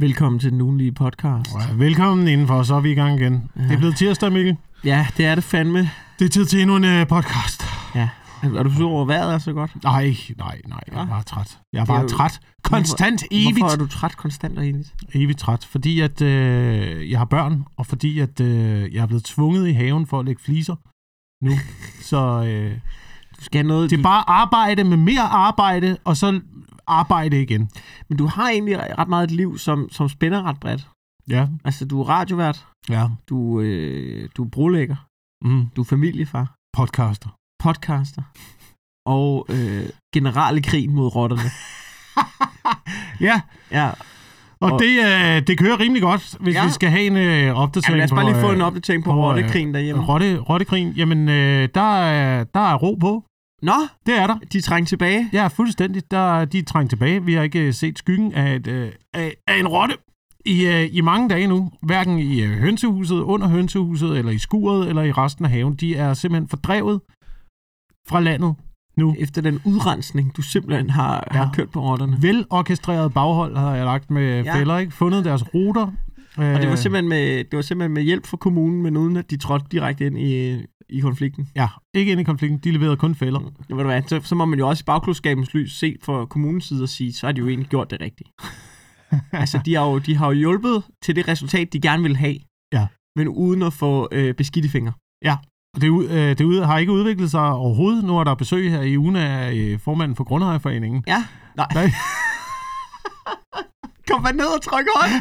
Velkommen til den ugenlige podcast. Ja, velkommen indenfor, så er vi i gang igen. Ja. Det er blevet tirsdag, Mikkel. Ja, det er det fandme. Det er tid til endnu en uh, podcast. Ja. Er du sur over vejret er så godt? Nej, nej, nej. Jeg er bare træt. Jeg er er bare jo- træt. Konstant, evigt. Hvorfor er du træt konstant og evigt? Evigt træt. Fordi at øh, jeg har børn, og fordi at øh, jeg er blevet tvunget i haven for at lægge fliser nu. så øh, Du skal noget... det er bare arbejde med mere arbejde, og så arbejde igen. Men du har egentlig ret meget et liv, som, som spænder ret bredt. Ja, Altså, du er radiovært, ja. du, øh, du er brolægger, Mm. du er familiefar, Podcaster. podcaster og øh, generale krig mod rotterne. Ja, Ja, og, Og- det, øh, det kører rimelig godt, hvis Ja. vi skal have en øh, opdatering Jamen, lad os bare lige få øh, en opdatering på, på, øh, rottekrigen derhjemme. Rotte, rottekrigen, jamen øh, der, er, der er ro på. Nå, Det er der. de trænger tilbage. Ja, fuldstændig. Der, er- de er trængt tilbage. Vi har ikke øh, set skyggen af, et, øh, af, af en rotte i, øh, i mange dage nu. Hverken i øh, hønsehuset, under hønsehuset, eller i skuret, eller i resten af haven. De er simpelthen fordrevet fra landet nu. Efter den udrensning, du simpelthen har, ja. Har kørt på rotterne. Velorkestreret baghold har jeg lagt med ja. fælder, ikke? Fundet deres ruter. Og det var Øh, simpelthen med, det var simpelthen med hjælp fra kommunen, men uden at de trådte direkte ind i, i konflikten. Ja, ikke ind i konflikten. De leverede kun fælder. Ja, ved du hvad, så, så må man jo også i bagklodskabens lys se fra kommunens side og sige, så har de jo egentlig gjort det rigtigt. altså, de har, jo, de har jo hjulpet til det resultat, de gerne vil have. Ja. Men uden at få øh, beskidte fingre. Og Det, øh, det har ikke udviklet sig overhovedet. Nu er der besøg her i ugen af øh, formanden for Grundejerforeningen. Ja, nej. Nej. Kom bare ned og tryk hånd.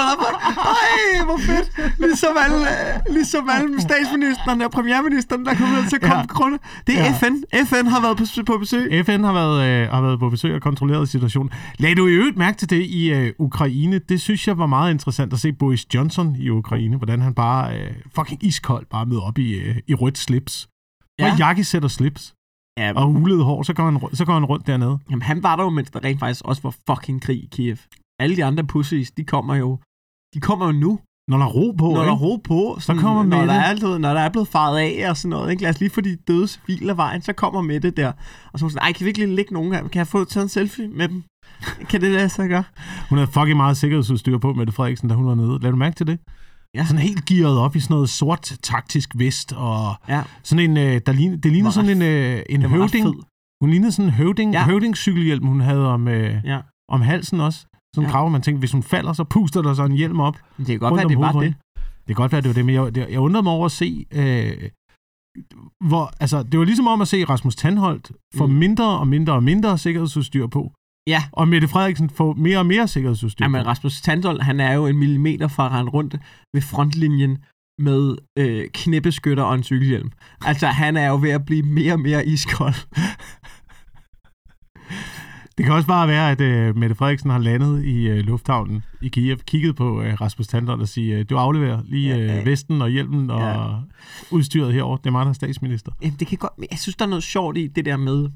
Ej, hvor fedt. Ligesom alle, ligesom alle statsministeren og premierministeren, der kommer ned til at komme Ja. grunde. Det er Ja. FN. FN har været på, på besøg. FN har været, øh, har været på besøg og kontrolleret situationen. Lad du i øvrigt mærke til det i øh, Ukraine? Det synes jeg var meget interessant at se Boris Johnson i Ukraine, hvordan han bare øh, fucking iskold bare med op i, øh, i rødt slips. Ja. Og jakkesæt og slips ja og hulet hår, så går han, så går han rundt dernede. Jamen, han var der jo, mens der rent faktisk også var fucking krig i Kiev. Alle de andre pussies, de kommer jo, de kommer jo nu, Når der er ro på, når der er ikke? ro på. Sådan, kommer når der, er, ved, når der er blevet faret af og sådan noget. Ikke? Lad os lige få de døde civile af vejen, så kommer Mette der. Og så er hun sådan, ej, kan vi ikke lige lægge nogen her? Kan jeg få taget en selfie med dem? kan det lade sig gøre? Hun havde fucking meget sikkerhedsudstyr på, Mette Frederiksen, da hun var nede. Lad du mærke til det? Ja. Sådan helt gearet op i sådan noget sort taktisk vest, og Ja, sådan en, øh, der ligner, det ligner sådan en, øh, en det høvding. Hun lignede sådan en høvding, Ja. høvdingcykelhjelm, hun havde om, øh, Ja. om halsen også. Sådan Ja. graver, man tænker, hvis hun falder, så puster der så en hjelm op. Det kan godt være, om det var det. Det kan godt være, det var det, men jeg, jeg, undrede mig over at se, øh, hvor, altså, det var ligesom om at se Rasmus Tandholt få Mm. mindre og mindre og mindre sikkerhedsudstyr på, Ja, og Mette Frederiksen få mere og mere sikkerhedsudstyr Jamen. Rasmus Tandol, han er jo en millimeter fra at rende rundt ved frontlinjen med øh, knæppeskytter og en cykelhjelm. Altså, han er jo ved at blive mere og mere iskold. Det kan også bare være, at øh, Mette Frederiksen har landet i øh, lufthavnen i Kiev, kigget på øh, Rasmus Tandholt og sige, øh, du afleverer lige Ja, ja. øh, vesten og hjelmen og Ja. udstyret herover. Det er mig, der er statsminister. Jamen, det kan godt, jeg synes, der er noget sjovt i det der med...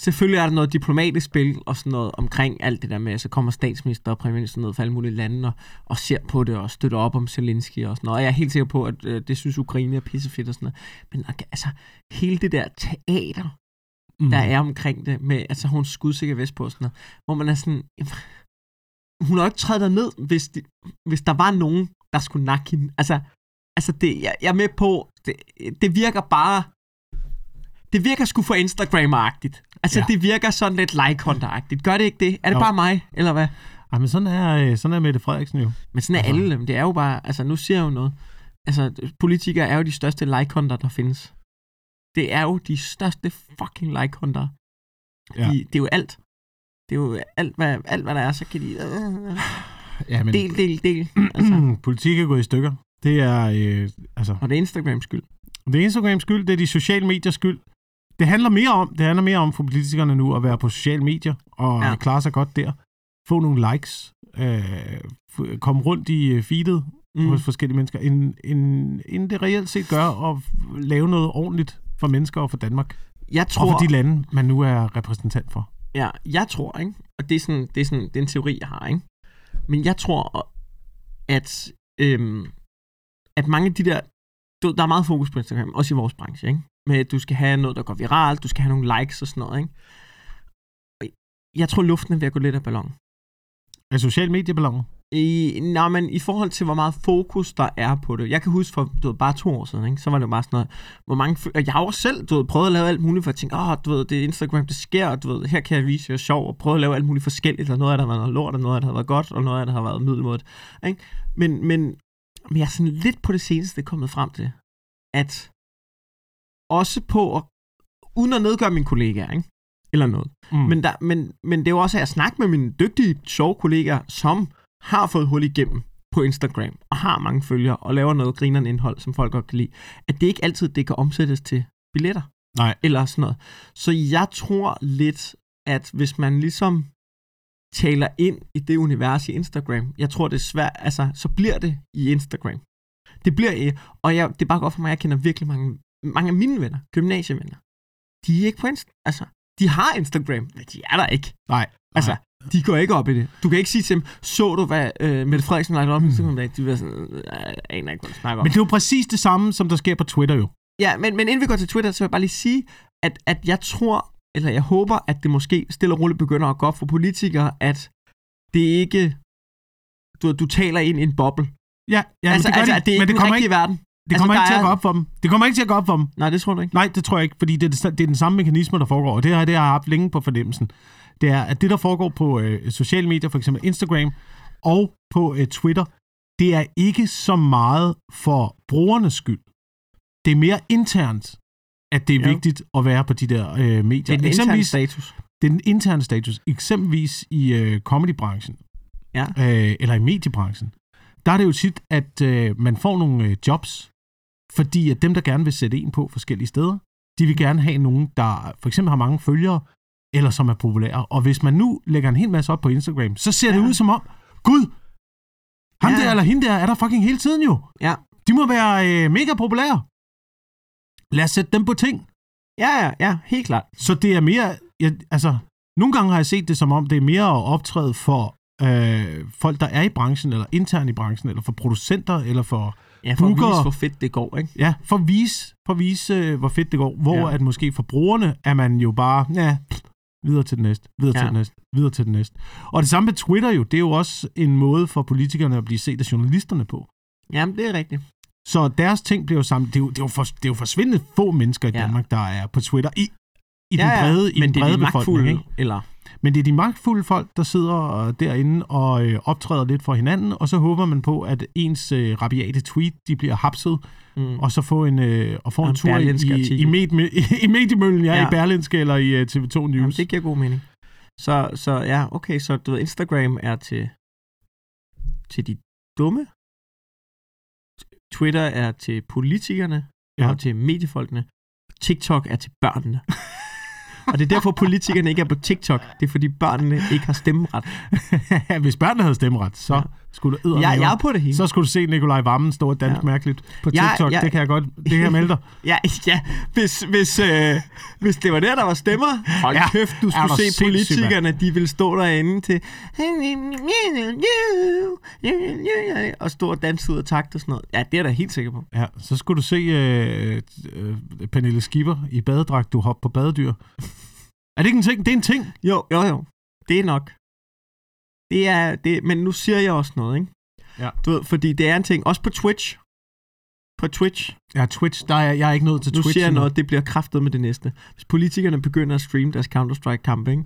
Selvfølgelig er der noget diplomatisk spil og sådan noget omkring alt det der med, at så kommer statsminister og premierminister ned fra alle mulige lande og, og ser på det og støtter op om Zelensky og sådan noget. Og jeg er helt sikker på, at øh, det synes Ukraine er pissefedt og sådan noget. Men okay, altså, hele det der teater, Mm. der er omkring det, med altså hun skudsikker vest på sådan noget, hvor man er sådan, hun har jo ikke trædet der ned, hvis, de, hvis der var nogen, der skulle nakke hende. Altså, altså det, jeg, jeg er med på, det, det virker bare, det virker sgu for Instagram-agtigt. Altså, ja. Ja. det virker sådan lidt like-agtigt. Gør det ikke det? Er det Jo. bare mig, eller hvad? Ej, men sådan er, øh, sådan er Mette Frederiksen jo. Men sådan er Altså- alle dem. Det er jo bare, altså nu siger jeg jo noget. Altså, politikere er jo de største like der findes. Det er jo de største fucking like -hunter. Ja. De, det er jo alt. Det er jo alt, hvad, alt, hvad der er, så kan de... Øh, Ja, men del, del, del. Altså. politik er gået i stykker. Det er, øh, altså, Og det er Instagrams skyld. det er Instagrams skyld, det er de sociale mediers skyld. Det handler mere om, det handler mere om for politikerne nu at være på sociale medier og Ja. klare sig godt der. Få nogle likes, øh, komme rundt i øh, feedet mm. hos forskellige mennesker, end, end, end det reelt set gør at lave noget ordentligt for mennesker og for Danmark. Jeg Og tror, for de lande, man nu er repræsentant for. ja, jeg tror, ikke? Og det er, sådan, det, er sådan, det er en teori, jeg har, ikke? Men jeg tror, at, øhm, at mange af de der... Du, der er meget fokus på Instagram, også i vores branche, ikke? Med, at du skal have noget, der går viralt, du skal have nogle likes og sådan noget, ikke? Og Jeg tror, luften er ved at gå lidt af ballon. af social medieballonen? I, nej, men i forhold til, hvor meget fokus der er på det. Jeg kan huske for du ved, bare to år siden, ikke? så var det jo bare sådan noget, hvor mange, og jeg har også selv du ved, prøvet at lave alt muligt, for at tænke, åh, du ved, det er Instagram, det sker, og du ved, her kan jeg vise, at jeg er sjov, og prøve at lave alt muligt forskelligt, og noget af det har været noget lort, og noget af det har været godt, og noget af det har været middelmådet. Ikke? Men, men, men jeg er sådan lidt på det seneste kommet frem til, at også på, at, uden at nedgøre mine kollegaer, ikke? eller noget, Mm. men, der, men, men det er jo også, at jeg snakker med mine dygtige, sjove kollegaer, som har fået hul igennem på Instagram, og har mange følgere, og laver noget grinerende indhold, som folk godt kan lide, at det ikke altid det kan omsættes til billetter, Nej. eller sådan noget. Så jeg tror lidt, at hvis man ligesom taler ind i det univers i Instagram, jeg tror det er svært, altså, så bliver det i Instagram. Det bliver i, og jeg, det er bare godt for mig, jeg kender virkelig mange, mange af mine venner, gymnasievenner, de er ikke på Insta, altså, de har Instagram, men de er der ikke. Nej. Altså, Nej. De går ikke op i det. Du kan ikke sige til dem, så du, hvad øh, Mette Frederiksen lagde op på Instagram i dag? De vil være sådan, øh, jeg aner ikke, hvad du snakker om. Men det er jo præcis det samme, som der sker på Twitter jo. Ja, men, men inden vi går til Twitter, så vil jeg bare lige sige, at, at jeg tror, eller jeg håber, at det måske stille og roligt begynder at gå op for politikere, at det ikke, du, du taler ind i en boble. Ja, ja altså, men det, gør altså, de, at det er men ikke det kommer ikke, verden. det kommer altså, ikke til at gå op for dem. Det kommer ikke til at gå op for dem. Nej, det tror du ikke. Nej, det tror jeg ikke, fordi det er, det, det er den samme mekanisme, der foregår, og det har, det har jeg haft længe på fornemmelsen. Det er, at det, der foregår på øh, sociale medier, for eksempel Instagram og på øh, Twitter, det er ikke så meget for brugernes skyld. Det er mere internt, at det er Jo. vigtigt at være på de der øh, medier. Det er den interne status. det er den interne status. Eksempelvis i øh, comedybranchen, Ja. øh, eller i mediebranchen, der er det jo tit, at øh, man får nogle øh, jobs, fordi at dem, der gerne vil sætte en på forskellige steder, de vil gerne have nogen, der for eksempel har mange følgere, eller som er populære. Og hvis man nu lægger en hel masse op på Instagram, så ser det Ja. ud som om, gud, ham Ja. der eller hende der er der fucking hele tiden jo. Ja. De må være øh, mega populære. Lad os sætte dem på ting. Ja, ja, ja, helt klart. Så det er mere, jeg, altså, nogle gange har jeg set det som om, det er mere at optræde for øh, folk, der er i branchen, eller internt i branchen, eller for producenter, eller for, Ja, for at Booker- vise, hvor fedt det går, ikke? ja, for at vise, for at vise øh, hvor fedt det går. Hvor Ja. at måske for brugerne er man jo bare, ja, pff, videre til den næste, videre ja. Ja. til den næste, videre til den næste. Og det samme med Twitter jo, det er jo også en måde for politikerne at blive set af journalisterne på. Jamen, det er rigtigt. Så deres ting bliver jo sammen. Det er jo, det er jo, for, det er jo forsvindende få mennesker i Ja. Danmark, der er på Twitter. I, i ja, den brede, i men den det er brede de befolkning. Ikke? eller... Men det er de magtfulde folk, der sidder øh, derinde og øh, optræder lidt for hinanden, og så håber man på, at ens øh, rabiate tweet, de bliver hapset, Mm. og så få en, øh, og få Og en tur i, i, i, med, i mediemøllen, ja, ja, i Berlinske eller i uh, TV2 News. Jamen, det giver god mening. Så, så ja, okay, så du ved, Instagram er til, til de dumme. Twitter er til politikerne ja. og til mediefolkene. TikTok er til børnene. og det er derfor, politikerne ikke er på TikTok. Det er fordi børnene ikke har stemmeret. Hvis børnene havde stemmeret, så ja. Ja. skulle du Jeg, jeg er på det hele. så skulle du se Nikolaj Vammen stå og danse ja. Ja. mærkeligt på Ja, TikTok. ja. Det kan jeg godt, det kan jeg melde dig. Ja, ja. Hvis, hvis, øh, hvis det var der, der var stemmer, hold Ja. ja. kæft, du skulle se politikerne, de ville stå derinde til og stå og danse ud og takt og sådan noget. Ja, det er jeg da helt sikker på. Ja, så skulle du se øh, øh, Pernille Skipper i badedragt, du hopper på badedyr. Er det ikke en ting? Det er en ting. Jo, jo, jo. Det er nok. Det er, det, men nu siger jeg også noget, ikke? Ja. Du ved, fordi det er en ting. Også på Twitch. På Twitch. Ja, Twitch, der er jeg er ikke nået til Nu Twitch. siger jeg noget, det bliver kraftet med det næste. Hvis politikerne begynder at streame deres Counter-Strike-kampe, ikke?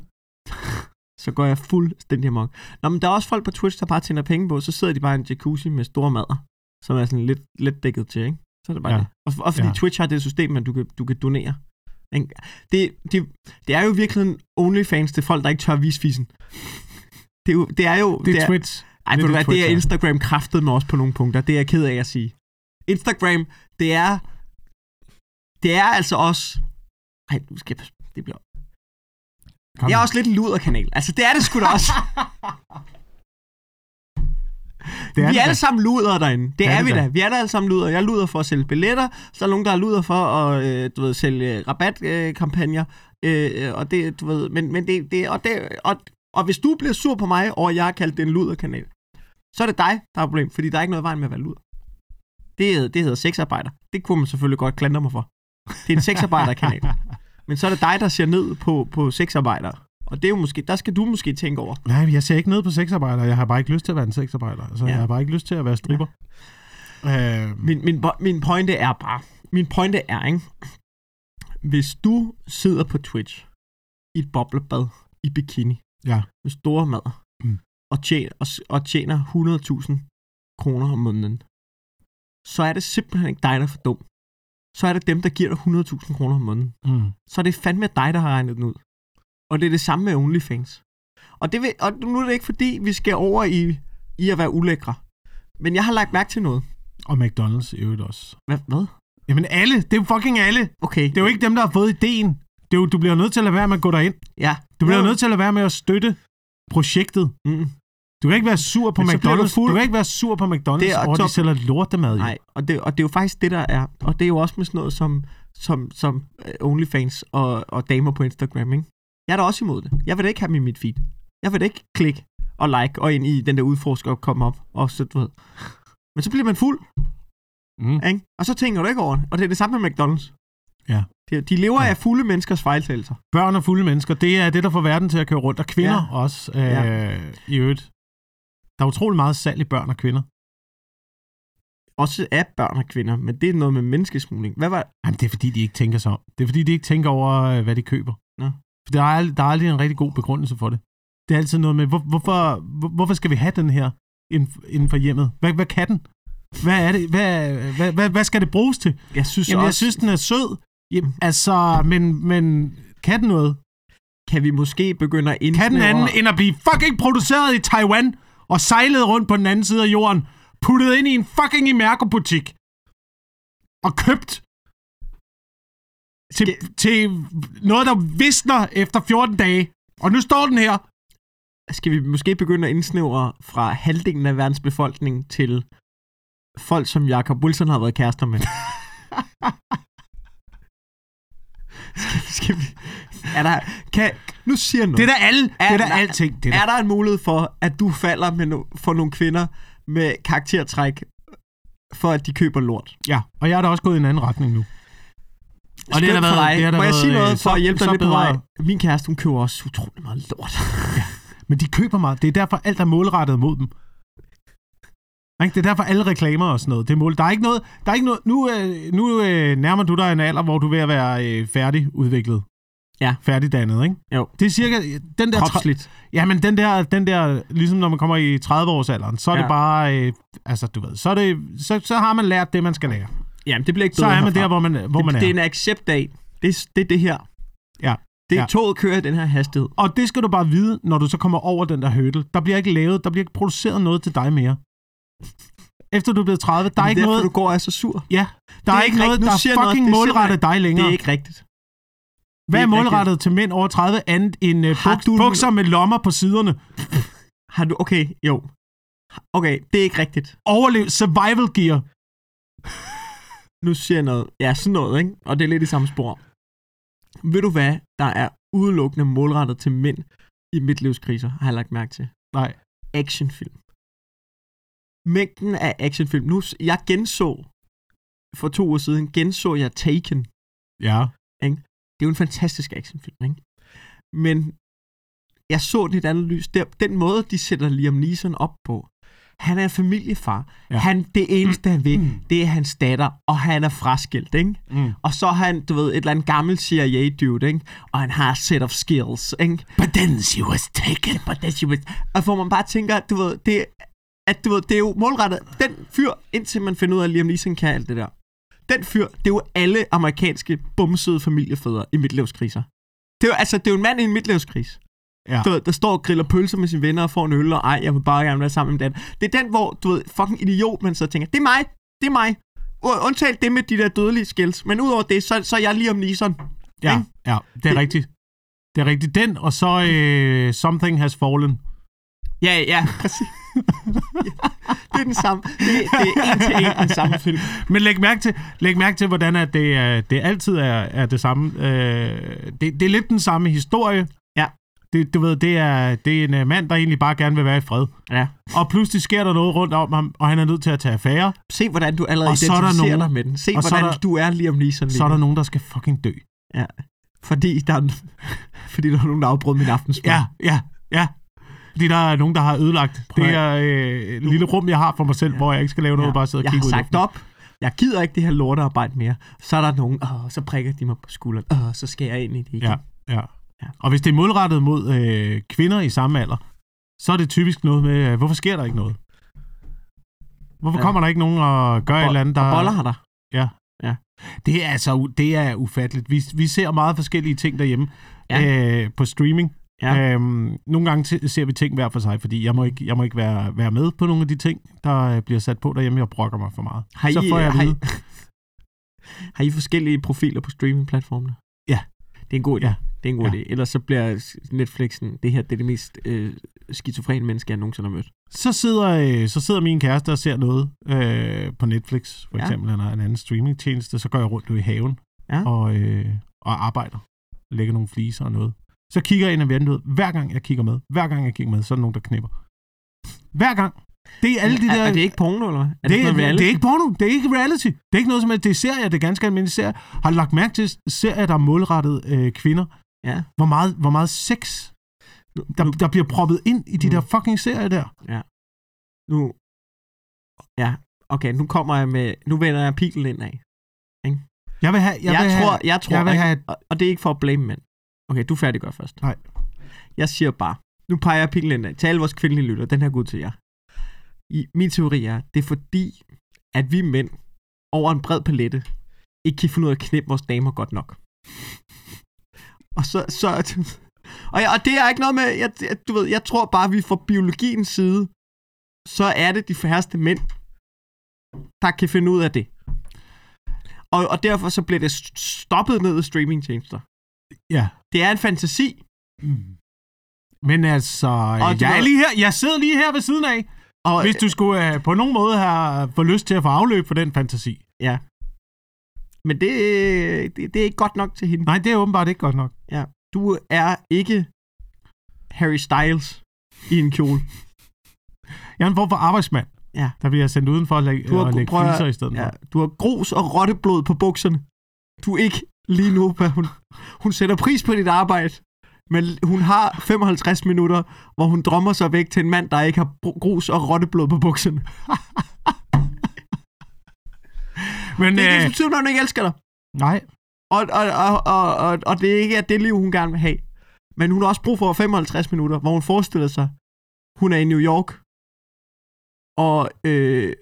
så går jeg fuldstændig amok. Nå, men der er også folk på Twitch, der bare tjener penge på, så sidder de bare i en jacuzzi med store madder, som er sådan lidt, lidt dækket til, ikke? Så er det bare Ja. det. Og, og fordi Ja. Twitch har det system, at du kan, du kan donere. Det, det, det er jo virkelig en OnlyFans til folk, der ikke tør vise fissen. Det er jo, det er jo... Det er er, Twitch. ej, det er det, det er er. Instagram kraftet med os på nogle punkter. Det er jeg ked af at sige. Instagram, det er... Det er altså også... Ej, nu skal jeg... Det bliver... Kom. Det er også lidt en luderkanal. Altså, det er det sgu da også. det vi er det alle sammen luder derinde. Det, Det er er, det vi da. Vi er da alle sammen luder. Jeg er luder for at sælge billetter. Så er der nogen, der er luder for at øh, du ved, sælge rabatkampagner. Øh, og det, du ved, men, men det, det, og, det og, og hvis du bliver sur på mig over, at jeg har kaldt det en luderkanal, så er det dig, der er problem, fordi der er ikke noget vejen med at være luder. Det, hedder- det hedder sexarbejder. Det kunne man selvfølgelig godt klandre mig for. Det er en sexarbejderkanal. Men så er det dig, der ser ned på, på sexarbejdere Og det er jo måske, der skal du måske tænke over. Nej, jeg ser ikke ned på sexarbejder. Jeg har bare ikke lyst til at være en sexarbejder. Altså, Ja. jeg har bare ikke lyst til at være stripper. Ja. Øh, Min, min, min pointe er bare, min pointe er, ikke? Hvis du sidder på Twitch i et boblebad i bikini ja. med store mad Mm. og, tjener, og, og tjener 100.000 kroner om måneden, så er det simpelthen ikke dig, der er for dum. Så er det dem, der giver dig 100.000 kroner om måneden. Mm. Så er det fandme dig, der har regnet den ud. Og det er det samme med OnlyFans. Og, det vil, og nu er det ikke fordi, vi skal over i, i at være ulækre. Men jeg har lagt mærke til noget. Og McDonald's i øvrigt også. Hvad? hvad? Jamen alle, det er jo fucking alle. Okay. Det er jo ikke dem, der har fået ideen. Jo, du bliver nødt til at lade være med at gå derind. Ja. Du bliver Jo. nødt til at lade være med at støtte projektet. Mm. Du kan ikke være sur på Men du McDonald's. fuld. Du kan ikke være sur på McDonald's, Det er over de sælger lortemad. jo. Nej, og det, og det er jo faktisk det, der er. Og det er jo også med sådan noget som, som, som øh, OnlyFans og, og damer på Instagram, ikke? Jeg er da også imod det. Jeg vil da ikke have dem i mit feed. Jeg vil da ikke klikke og like og ind i den der udforsker og komme op og så, du ved. Men så bliver man fuld, Mm. ikke? Og så tænker du ikke over det. Og det er det samme med McDonald's. Ja. De, de lever Ja. af fulde menneskers fejltagelser. Børn og fulde mennesker, det er det, der får verden til at køre rundt. Og kvinder Ja. også, øh, Ja. i øvrigt. Der er utrolig meget salg i børn og kvinder. Også af børn og kvinder, men det er noget med menneskesmugling. Hvad var Jamen, det er fordi, de ikke tænker sig om. Det er fordi, de ikke tænker over, øh, hvad de køber. Nå. For der er, der er aldrig en rigtig god begrundelse for det. Det er altid noget med, hvor, hvorfor, hvor, hvorfor skal vi have den her inden, inden for hjemmet? Hvad, hvad kan den? Hvad er det? Hvad, hvad, hvad, hvad skal det bruges til? Jeg synes Jamen, også, jeg synes, den er sød. Jamen, altså, men, men kan den noget? kan vi måske begynde at Kan indsnævre... den anden end at blive fucking produceret i Taiwan og sejlet rundt på den anden side af jorden, puttet ind i en fucking Imerco-butik og købt til, Skal- til noget, der visner efter 14 dage. Og nu står den her. skal vi måske begynde at indsnævre fra halvdelen af verdens befolkning til folk, som Jacob Wilson har været kærester med. skal, vi, er der, kan, nu siger noget. Det er da alle. Det er nej, alting. Det er er der en mulighed for, at du falder med no, for nogle kvinder med karaktertræk, for at de køber lort? Ja, og jeg er da også gået i en anden retning nu. Og det har Skønt da for været- dig. det har Må jeg sige noget øh, for så- at hjælpe dig lidt på vej? bedre. Min kæreste, hun køber også utrolig meget lort. Men de køber meget. Det er derfor, alt er målrettet mod dem. Ikke? Det er derfor, alle reklamer og sådan noget. Det er mål. Der er ikke noget... Der er ikke noget nu øh, nu øh, nærmer du dig en alder, hvor du er ved at være øh, færdigudviklet. Ja. Færdigdannet, ikke? Jo. Det er cirka... Den der Kropsligt. ja, men den der, den der... Ligesom når man kommer i 30-årsalderen, så er Ja. det bare... Øh, altså, du ved... Så, er det, så, så har man lært det, man skal lære. Jamen, det bliver ikke Så bedre er man herfra. der, hvor man, hvor det, man er. det er en accept af. Det, er- det er det her. Ja. Det er Ja. toget kører i den her hastighed. Og det skal du bare vide, når du så kommer over den der hurdle. Der bliver ikke lavet, der bliver ikke produceret noget til dig mere. Efter du er blevet 30, der er Det ikke derfor, noget... du går og er så sur. Ja, der er er, ikke noget, rigtigt. Der er noget, fucking det er målrettet dig Det længere. er ikke rigtigt. Hvad er det er målrettet til mænd over 30 andet end uh, Har buk- du- bukser med lommer på siderne? Har du... Okay, jo. Okay, det er ikke rigtigt. Overlev survival gear. Nu siger jeg noget. Ja, sådan noget, ikke? Og det er lidt i samme spor. Ved du hvad, der er udelukkende målrettet til mænd i midtlivskriser, har jeg lagt mærke til? Nej. Actionfilm. Mængden af actionfilm. Nu, jeg genså, for to uger siden, genså jeg Taken. Ja. Det er jo en fantastisk actionfilm, ikke? Men jeg så den i et andet lys. Der, den måde, de sætter Liam Neeson op på. Han er familiefar. Ja. Han, det eneste, han vil, Mm. det er hans datter, og han er fraskilt, ikke? Mm. Og så er han, du ved, et eller andet gammel CIA-dude, ikke? Og han har et set of skills, ikke? But then she was taken. But then she was... Og hvor man bare tænker, du ved, det, at, du ved, det er jo målrettet. Den fyr, indtil man finder ud af, at Liam Neeson kan alt det der. Den fyr, det er jo alle amerikanske bumsede familiefædre i midtlivskriser. Det er jo, altså, det er jo en mand i en midtlivskris. Ja. Du ved, der står og griller pølser med sine venner og får en øl, og ej, jeg vil bare gerne være sammen med den. Det er den, hvor, du ved, fucking idiot, man så tænker, det er mig, det er mig. Undtalt det med de der dødelige skills. Men udover det, så, så er jeg Liam Neeson. Ja, ja, det er Det- rigtigt. Det er rigtigt. Den, og så uh, Something Has Fallen. Ja, ja, præcis. det er den samme. Det, det er en til en den samme film. Men læg mærke til, læg mærke til hvordan at det, er, det altid er, er det samme. Øh, det, det er lidt den samme historie. Ja. Det, du ved, det er, det er en øh, mand, der egentlig bare gerne vil være i fred. Ja. Og pludselig sker der noget rundt om ham, og han er nødt til at tage affære. Se, hvordan du allerede Og er identificerer nogen- dig med den. Se, og hvordan der- du er Liam Neeson. lige Så er der nogen, der skal fucking dø. Ja. Fordi der er, fordi der er nogen, der afbrød min aftensmad. Ja, ja, ja. Fordi der er nogen, der har ødelagt Prøv det er øh, lille rum, jeg har for mig selv, ja. hvor jeg ikke skal lave noget, ja. bare sidde og jeg kigge har ud i sagt luften. op. Jeg gider ikke det her lortearbejde mere. Så er der nogen, åh, så prikker de mig på skulderen. Åh, så skal jeg ind i det igen. Ja, ja. Ja. Og hvis det er målrettet mod øh, kvinder i samme alder, så er det typisk noget med, øh, hvorfor sker der ikke noget? Hvorfor Ja. kommer der ikke nogen og gør et eller andet, der... Og boller har der. Det er altså det er ufatteligt. Vi, vi ser meget forskellige ting derhjemme ja. øh, på streaming. Ja. Øhm, nogle gange ser vi ting hver for sig, fordi jeg må ikke, jeg må ikke være, være med på nogle af de ting, der øh, bliver sat på derhjemme. Jeg brokker mig for meget. Har I, så får jeg har, I, har I forskellige profiler på streamingplatformene? Ja. Det er en god idé. Ja. Det er en god Ja. idé. Ellers så bliver Netflixen, det her det er det mest øh, skizofrene menneske, jeg nogensinde har mødt. så sidder, øh, så sidder min kæreste og ser noget øh, på Netflix, for Ja. eksempel, eller en anden streamingtjeneste, så går jeg rundt ude i haven Ja. og, øh, og arbejder. Lægger nogle fliser og noget. Så kigger jeg ind ad vinduet. Hver gang jeg kigger med, hver gang jeg kigger med, så er der nogen, der knipper. Hver gang. Det er alle de er, der... er det ikke porno, eller? Er det, det, noget det, er ikke porno. Det er ikke reality. Det er ikke noget som helst. Det er serier. Det er ganske almindelige serier. Har du lagt mærke til serier, der er målrettet øh, kvinder? Ja. Hvor meget, hvor meget sex, der, der bliver proppet ind i de Mm. der fucking serier der. Nu, ja, okay, nu kommer jeg med, nu vender jeg pilen ind af. Jeg vil have... Jeg, vil jeg tror, have, jeg tror, jeg vil ikke- have- og, og det er ikke for at blame mænd. Okay, du færdiggør først. Nej. Jeg siger bare, nu peger jeg pilen ind af til alle vores kvindelige lytter, den her god til jer. I, min teori er, det er fordi, at vi mænd over en bred palette ikke kan finde ud af at knippe vores damer godt nok. Og så, så og, jeg, og det er ikke noget med, jeg, du ved, jeg tror bare, at vi fra biologiens side, så er det de færreste mænd, der kan finde ud af det. Og, og derfor så bliver det st- stoppet ned i streamingtjenester. Ja. Det er en fantasi, Mm. Men altså, Og jeg er lige her. Jeg sidder lige her ved siden af. og Hvis du skulle uh, på nogen måde have få lyst til at få afløb for den fantasi. ja. Men det, det, det er ikke godt nok til hende. Nej, det er åbenbart ikke godt nok. Du er ikke Harry Styles i en kjole. Jeg er en form for arbejdsmand, Ja. der bliver sendt udenfor at lægge, Du har at lægge prøv i stedet Ja, for. du har grus og rotteblod på bukserne. Du er ikke lige nu, hvad hun, hun sætter pris på dit arbejde, men hun har 55 minutter, hvor hun drømmer sig væk til en mand, der ikke har grus og rotteblod på bukserne. Men Det er ikke øh, at hun ikke elsker dig. nej, Og, og, og, og, og, og det er ikke at det liv, hun gerne vil have. Men hun har også brug for 55 minutter, hvor hun forestiller sig, hun er i New York, og, øh,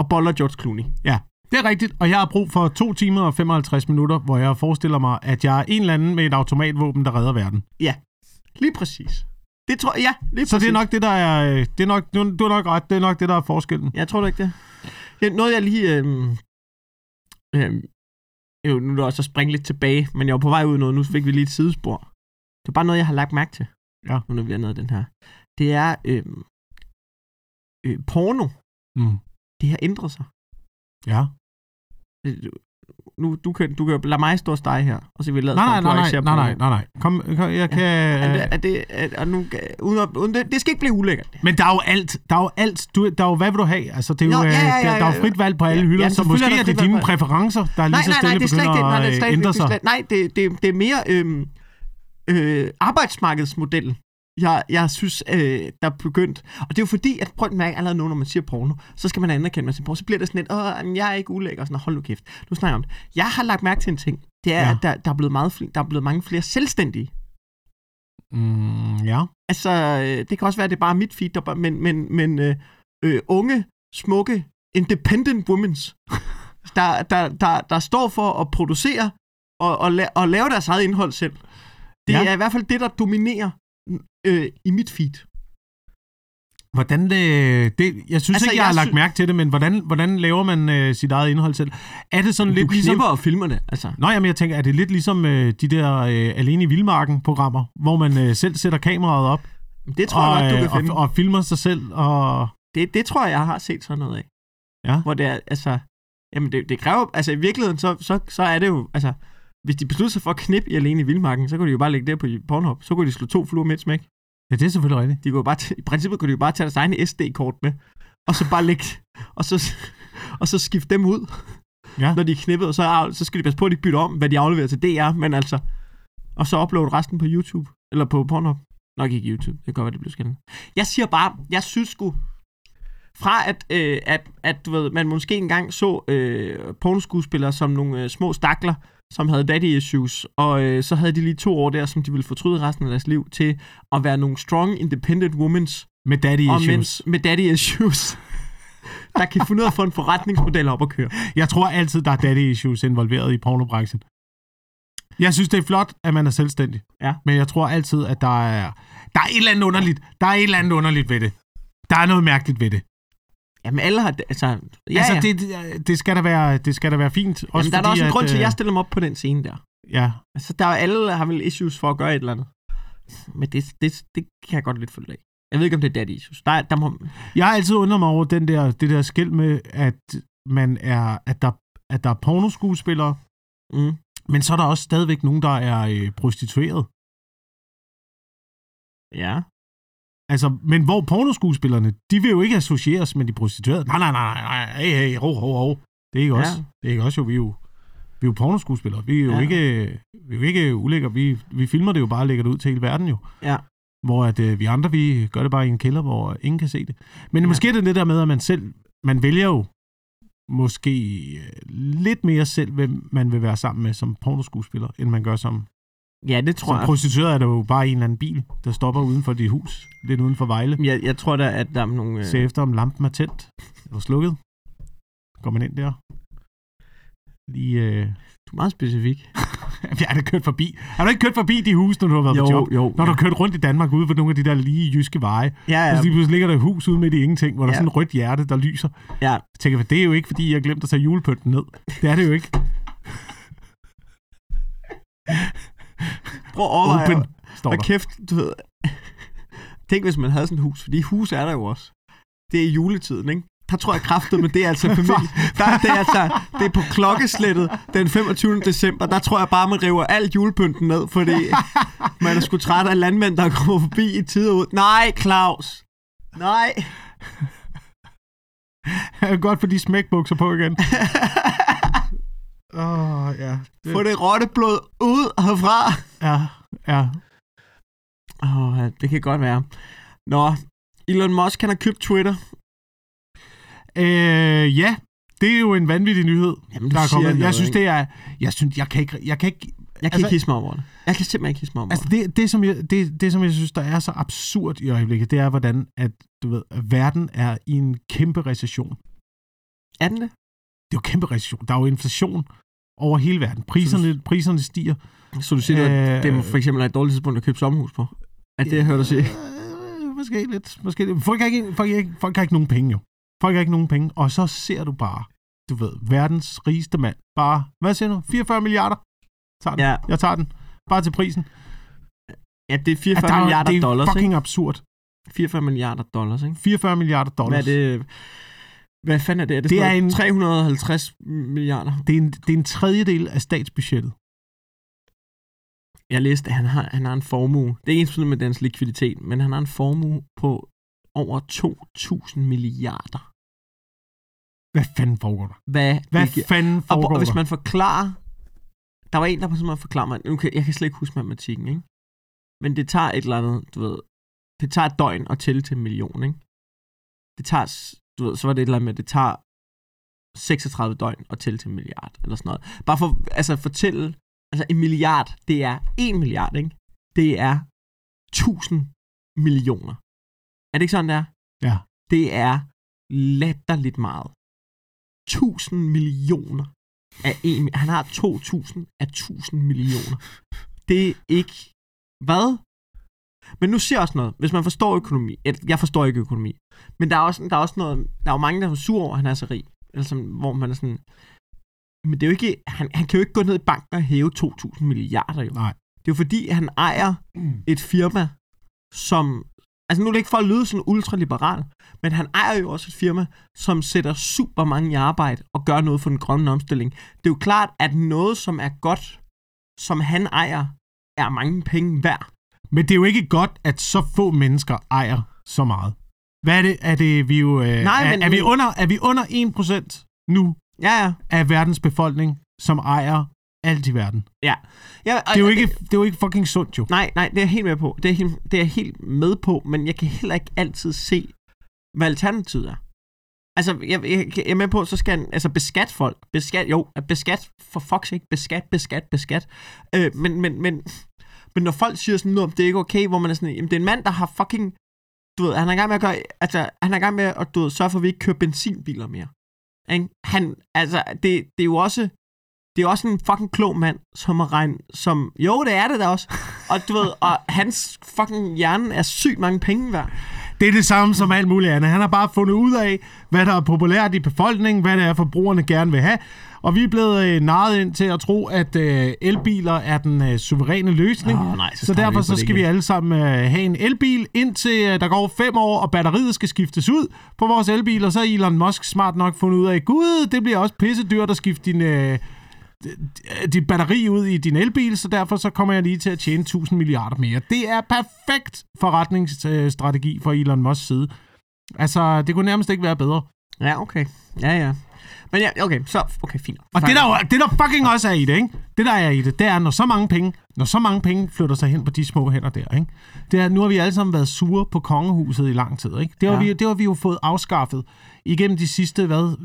og boller George Clooney. Det er rigtigt. Og jeg har brug for 2 timer og 55 minutter, hvor jeg forestiller mig, at jeg er en eller anden med et automatvåben, der redder verden. Lige præcis. Det tror jeg, ja, lige Så præcis. det er nok det, der er... øh, Det er nok, du, du er nok ret. Det er nok det, der er forskellen. Jeg tror du ikke det. er noget, jeg lige... Øhm, øhm, jo, nu er det også at springe lidt tilbage, men jeg var på vej ud noget, nu fik vi lige et sidespor. Det er bare noget, jeg har lagt mærke til. Ja. Nu når vi er nede den her. Det er øhm, øh, porno. Mm. Det har ændret sig. Ja. Øh, Nu, du kan, du kan lade mig stå og stege her, og så vil vi lade Nej, nej, nej, nej, nej, nej, nej. Kom, kom jeg kan... Er det, er det, er, og nu, uden uden, det, det skal ikke blive ulækkert. Men der er jo alt. Der er jo alt. Du, der er jo, hvad vil du have? Altså, det er jo, Nå, ja, øh, ja, ja, der, der er jo ja. frit valg på alle Ja, hylder, ja, så måske er er det dine præferencer, der lige Nej, så nej, nej, stille det er begynder Nej, det er at øh, ændre er sig. Nej, det, det, det er mere øhm, øh, arbejdsmarkedsmodellen. Jeg, jeg synes, øh, der er begyndt... Og det er jo fordi, at prøv at mærke allerede nu, når man siger porno, så skal man anerkende, man siger porno. Så bliver det sådan lidt, åh, jeg er ikke ulækker. Og sådan, hold nu kæft. Nu snakker jeg om det. Jeg har lagt mærke til en ting. Det er, Ja. at der, der, er blevet meget, fl- der er blevet mange flere selvstændige. Mm, ja. Altså, øh, det kan også være, at det er bare mit feed, der bare, men, men, men øh, øh, unge, smukke, independent womens, der, der, der, der står for at producere og, og, la- og lave deres eget indhold selv. Det ja. er i hvert fald det, der dominerer øh, i mit feed. Hvordan det, det, jeg synes Altså, ikke, jeg, jeg har lagt sy- mærke til det, men hvordan, hvordan laver man øh, sit eget indhold selv? Er det sådan Du lidt ligesom... og filmer det, altså. Nå, jamen, jeg tænker, er det lidt ligesom øh, de der øh, Alene i Vildmarken-programmer, hvor man øh, selv sætter kameraet op Det tror og, jeg godt, du øh, kan finde. og, og filmer sig selv? Og... Det, det tror jeg, jeg har set sådan noget af. Ja. Hvor det er, altså... Jamen, det, det kræver... Altså, i virkeligheden, så, så, så er det jo... Altså, hvis de beslutter sig for at knippe i alene i vildmarken, så kunne de jo bare lægge det på Pornhub. Så kunne de slå to fluer med et smæk. Ja, det er selvfølgelig rigtigt. De kunne bare t- I princippet kunne de jo bare tage deres egne SD-kort med, og så bare lægge... Og så, og så skifte dem ud, Ja. når de er knippet, og så, så skal de passe på, at de bytter om, hvad de afleverer til DR, men altså... Og så upload resten på YouTube. Eller på Pornhub. Nok ikke YouTube. Det kan godt være, det bliver skændende. Jeg siger bare, jeg synes sgu, fra at, øh, at, at du ved, man måske engang så øh, pornoskuespillere som nogle øh, små stakler, som havde daddy issues, og øh, så havde de lige to år der, som de ville fortryde resten af deres liv, til at være nogle strong, independent womens, Med daddy og issues. mens, med daddy issues, der kan finde ud af at få en forretningsmodel op at køre. Jeg tror altid, der er daddy issues involveret i pornobranchen. Jeg synes, det er flot, at man er selvstændig. Ja. Men jeg tror altid, at der er, der er et eller andet underligt. Der er et eller andet underligt ved det. Der er noget mærkeligt ved det. Jamen alle har, altså, ja, altså, ja. Det, det, skal da være, det skal da være fint. Også Jamen, der er fordi, også en at, grund til, at øh, jeg stiller mig op på den scene der. Ja, Altså, der er alle har vel issues for at gøre et eller andet. Men det, det, det kan jeg godt lidt følge af. Jeg ved ikke, om det er daddy issues. Der, er- der må, Jeg har altid undret mig over den der, det der skæld med, at man er, at der, at der er pornoskuespillere, mm, men så er der også stadigvæk nogen, der er øh, prostitueret. ja. Altså, men hvor pornoskuespillerne, de vil jo ikke associeres med de prostituerede. Nej, nej, nej, nej, hey, hey, ho, ho, ho. Det er ikke Ja. os. Det er ikke os jo, vi er jo, vi er jo pornoskuespillere. Vi er jo Ja. ikke, vi er jo ikke ulækre. Vi, vi filmer det jo bare og lægger det ud til hele verden jo. Ja. Hvor at, øh, vi andre, vi gør det bare i en kælder, hvor ingen kan se det. Men Ja. ja. måske er det det der med, at man selv, man vælger jo måske øh, lidt mere selv, hvem man vil være sammen med som pornoskuespiller, end man gør som, Ja, det tror som jeg. prostitueret er der jo bare en eller anden bil, der stopper uden for dit hus, lidt uden for Vejle. Jeg, jeg tror da, at der er nogle... Øh, Se efter, om lampen er tændt eller slukket. Går man ind der. Lige, øh... du er meget specifik. jeg er da kørt forbi. Har du ikke kørt forbi de huse, når du har været på job? jo. Når du har kørt rundt i Danmark ude på nogle af de der lige jyske veje, Ja, ja. ja. så lige pludselig ligger der et hus ude midt i ingenting, hvor der Ja. er sådan et rødt hjerte, der lyser. ja. Jeg tænker, det er jo ikke, fordi jeg har glemt at tage julepynten ned. Det er det jo ikke. Prøv at overveje. Open, står der. kæft, du ved. Tænk, hvis man havde sådan et hus, fordi hus er der jo også. Det er juletiden, ikke? Der tror jeg kraftet, men det er altså familie. Der, det, er altså, det er på klokkeslættet den 25. december. Der tror jeg bare, man river alt julepynten ned, fordi man er sgu træt af landmænd, der kommer forbi i tid og ud. Nej, Claus. Nej. Jeg kan godt få de smækbukser på igen. Åh, oh, ja. Det, Få det rotteblod ud herfra. Ja, ja. Åh, oh, det kan godt være. Nå, Elon Musk, han har købt Twitter. Øh, ja, det er jo en vanvittig nyhed, Jamen, der er kommet. noget, Jeg synes, det er... Jeg synes, jeg kan ikke... Jeg kan ikke Jeg kan altså- ikke hisse mig over det. Jeg kan simpelthen ikke hisse mig over altså, det. det, det, som jeg, det, det, som jeg synes, der er så absurd i øjeblikket, det er, hvordan at, du ved, at verden er i en kæmpe recession. Er den det? Det er jo kæmpe recession. Der er jo inflation over hele verden. Priserne, priserne stiger. Så du siger, at Øh, det må for eksempel er et dårligt tidspunkt at købe sommerhus på? Er det, jeg hørte dig sige? Øh, måske lidt. Måske lidt. Folk, har ikke, folk, har ikke, folk har ikke nogen penge, jo. Folk har ikke nogen penge. Og så ser du bare, du ved, verdens rigeste mand. Bare, hvad siger du? 44 milliarder? Tager den. Ja. Jeg tager den. Bare til prisen. Ja, det er 44 At der er- milliarder det er dollars, fucking ikke? absurd. 44 milliarder dollars, ikke? 44 milliarder Hvad dollars. er det? Hvad fanden er det? Er det, Det er en- 350 milliarder? Det er, en, det er en tredjedel af statsbudgettet. Jeg læste, at han har, han har en formue. Det er ikke ens med dens likviditet, men han har en formue på over 2.000 milliarder. Hvad fanden foregår der? Hvad, Hvad det fanden og, foregår og hvis der? man forklarer... Der var en, der simpelthen forklarer mig... Kan, jeg kan slet ikke huske matematikken, ikke? Men det tager et eller andet, du ved... Det tager et døgn at tælle til en million, ikke? Det tager... Du ved, så var det et eller andet med, det tager 36 døgn at tælle til en milliard, eller sådan noget. Bare for altså fortælle... Altså en milliard, det er en milliard, ikke? Det er 1000 millioner. Er det ikke sådan, det er? Ja. Det er latterligt meget. 1000 millioner af en, han har 2000 af 1000 millioner. Det er ikke... Hvad? Men nu siger jeg også noget. Hvis man forstår økonomi... Jeg forstår ikke økonomi. Men der er også, der er også noget... Der er jo mange, der er sur over, at han er så rig. Eller sådan, hvor man er sådan... Men det er jo ikke... Han, han kan jo ikke gå ned i banken og hæve 2.000 milliarder, jo. Nej. Det er jo fordi, han ejer et firma, som... Altså nu er det ikke for at lyde sådan ultraliberal, men han ejer jo også et firma, som sætter super mange i arbejde og gør noget for den grønne omstilling. Det er jo klart, at noget, som er godt, som han ejer, er mange penge værd. Men det er jo ikke godt, at så få mennesker ejer så meget. Hvad er det? Er det vi jo... Øh, Nej, er, men- er, vi under, er vi under 1% nu Ja, ja. af verdens befolkning, som ejer alt i verden. Ja. ja Det er jo ikke, det er jo ikke fucking sundt, jo. Nej, nej, det er jeg helt med på. Det er, helt, det er jeg helt med på, men jeg kan heller ikke altid se, hvad alternativet er. Altså, jeg, jeg, jeg er med på, så skal han, altså beskat folk. Beskat, jo, beskat, for fuck's sake, beskat, beskat, beskat. Øh, men, men, men, men når folk siger sådan noget, om det er ikke okay, hvor man er sådan, jamen det er en mand, der har fucking, du ved, han er i gang med at gøre, altså, han er i gang med at, du ved, sørge for, at vi ikke kører benzinbiler mere. Ikke? Han, altså, det, det er jo også, det er også en fucking klog mand, som har regnet, som, jo, det er det da også. Og du ved, og hans fucking hjerne er sygt mange penge værd. Det er det samme som alt muligt andet. Han har bare fundet ud af, hvad der er populært i befolkningen, hvad det er, forbrugerne gerne vil have. Og vi er blevet øh, narret ind til at tro, at øh, elbiler er den øh, suveræne løsning. Åh, nej, så så derfor så skal vi alle sammen øh, have en elbil, indtil øh, der går fem år, og batteriet skal skiftes ud på vores elbiler. Så er Elon Musk smart nok fundet ud af, gud, det bliver også pisse dyrt at skifte din... Øh, dit batteri ud i din elbil, så derfor så kommer jeg lige til at tjene 1000 milliarder mere. Det er perfekt forretningsstrategi fra Elon Musks side. Altså, det kunne nærmest ikke være bedre. Ja, okay. Ja, ja. Men ja, okay, så, okay, fint. Og det der, jo- det der fucking også er i det, ikke? Det der er i det, det er, når så mange penge, når så mange penge flytter sig hen på de små hænder der, ikke? Det er, nu har vi alle sammen været sure på kongehuset i lang tid, ikke? Det har, Ja. vi, det har vi jo fået afskaffet igennem de sidste, hvad,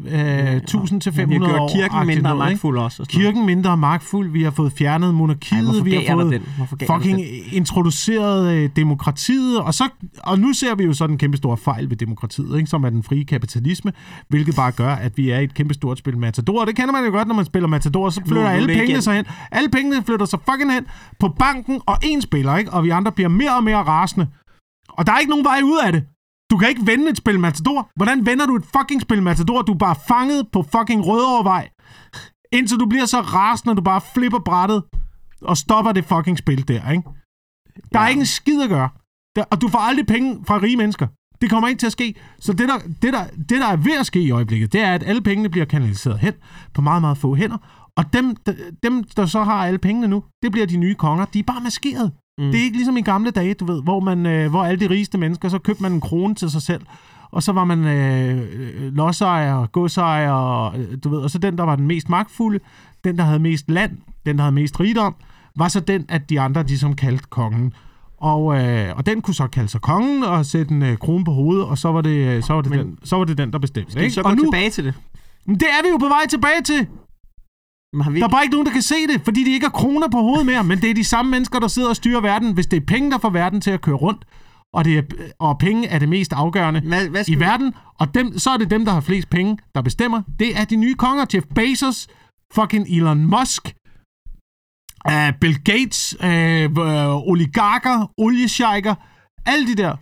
øh, 1000 til Vi har 500 år. gjort kirken mindre noget, magtfuld også. Og sådan. Kirken mindre magtfuld, vi har fået fjernet monarkiet, Ej, vi har fået fucking introduceret øh, demokratiet, og, så, og nu ser vi jo så den kæmpe store fejl ved demokratiet, ikke? som er den frie kapitalisme, hvilket bare gør, at vi er i et kæmpe stort spil Matador. Det kender man jo godt, når man spiller Matador, så flytter er alle pengene sig hen. Alle pengene flytter sig fucking hen på banken og en spiller, ikke? og vi andre bliver mere og mere rasende. Og der er ikke nogen vej ud af det. Du kan ikke vende et spil Matador. Hvordan vender du et fucking spil Matador? Du er bare fanget på fucking Rødovrevej. Indtil du bliver så rasende, at du bare flipper brættet og stopper det fucking spil der, ikke? Der er Ja. ikke en skid at gøre. Der, og du får aldrig penge fra rige mennesker. Det kommer ikke til at ske. Så det der, det, der, det, der er ved at ske i øjeblikket, det er, at alle pengene bliver kanaliseret hen på meget, meget få hænder. Og dem, dem, der så har alle pengene nu, det bliver de nye konger. De er bare maskeret. Mm. Det er ikke ligesom i gamle dage, du ved, hvor, man, øh, hvor alle de rigeste mennesker, så købte man en krone til sig selv, og så var man øh, øh, lodsejer, godsejer, og, øh, du ved, og så den, der var den mest magtfulde, den, der havde mest land, den, der havde mest rigdom, var så den, at de andre, de som kaldte kongen. Og, øh, og den kunne så kalde sig kongen og sætte en øh, krone på hovedet, og så var det, øh, så var det, Men- den, så var det den, der bestemte. Skal vi så gå nu, tilbage til det? Men det er vi jo på vej tilbage til. Men har vi Der er bare ikke nogen, der kan se det, fordi de ikke har kroner på hovedet mere, men det er de samme mennesker, der sidder og styrer verden. Hvis det er penge, der får verden til at køre rundt, og, det er, og penge er det mest afgørende Hvad, hvad i verden, og dem, så er det dem, der har flest penge, der bestemmer. Det er de nye konger. Jeff Bezos, fucking Elon Musk, uh, Bill Gates, uh, uh, oligarker, oliesheiker, alle de der.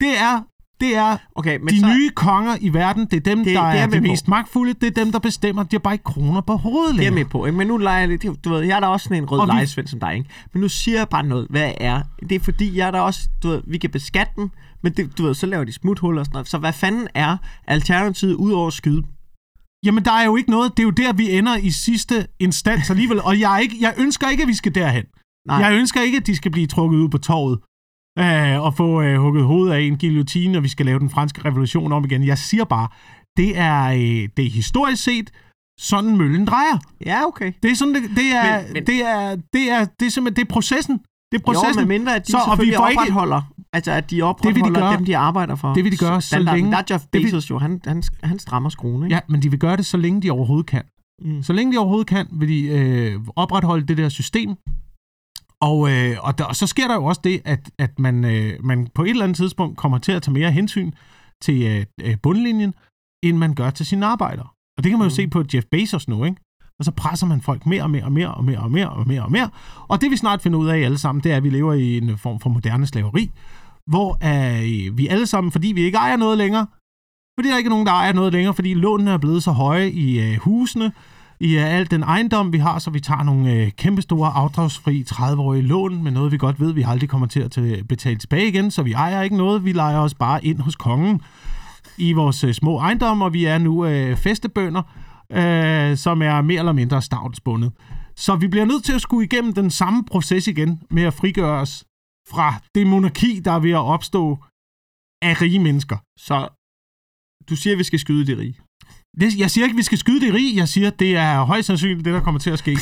Det er, det er Okay, men de så... nye konger i verden. Det er dem, Det- der det er er, de med på. mest magtfulde. Det er dem, der bestemmer. De har bare ikke kroner på hovedet Det er længere. med på, ikke? men nu leger jeg lidt, du ved, jeg er da også sådan en rød Og vi- lejesvend som dig, ikke? Men nu siger jeg bare noget, hvad er, det er fordi, jeg er da også, du ved, vi kan beskatte dem, men det, du ved, så laver de smuthuller og sådan noget, så hvad fanden er alternativet ud over at skyde? Jamen, der er jo ikke noget. Det er jo der, vi ender i sidste instans alligevel. Og jeg, er ikke, jeg ønsker ikke, at vi skal derhen. Nej. Jeg ønsker ikke, at de skal blive trukket ud på torvet øh, og få øh, hugget hovedet af en guillotine, og vi skal lave den franske revolution om igen. Jeg siger bare, det er, øh, det er historisk set sådan møllen drejer. Ja, okay. Det er sådan, det, det er, Men- men- det er, det er, det er simpelthen, det er processen. Det er processen. Jo, med mindre, at de Så, så, og vi får ikke- opretholder, altså at de opretholder gøre- dem, de arbejder for. det vil de gøre, så Standarden. længe- Der er Jeff det vil- Bezos jo, han, han, han strammer skruen, ikke? Ja, men de vil gøre det, så længe de overhovedet kan. Mm. Så længe de overhovedet kan, vil de øh, opretholde det der system. Og, øh, og, der, og så sker der jo også det, at, at man, øh, man på et eller andet tidspunkt kommer til at tage mere hensyn til øh, øh, bundlinjen, end man gør til sine arbejdere. Og det kan man jo Mm. se på Jeff Bezos nu, ikke? Og så presser man folk mere og mere og mere og mere og mere og mere og mere. Og det vi snart finder ud af alle sammen, det er, at vi lever i en form for moderne slaveri, hvor øh, vi alle sammen, fordi vi ikke ejer noget længere, fordi der er ikke nogen, der ejer noget længere, fordi lånene er blevet så høje i øh, husene, i øh, al den ejendom, vi har, så vi tager nogle øh, kæmpestore afdragsfri 30-årige lån med noget, vi godt ved, vi aldrig kommer til at øh, betale tilbage igen, så vi ejer ikke noget, vi leger os bare ind hos kongen i vores øh, små ejendomme, og vi er nu øh, festebønder, øh, som er mere eller mindre stavnsbundet. Så vi bliver nødt til at skulle igennem den samme proces igen med at frigøre os fra det monarki, der er ved at opstå af rige mennesker. Så du siger, at vi skal skyde de rige. Det, jeg siger ikke, at vi skal skyde det rig. Jeg siger, at det er højst sandsynligt det, der kommer til at ske.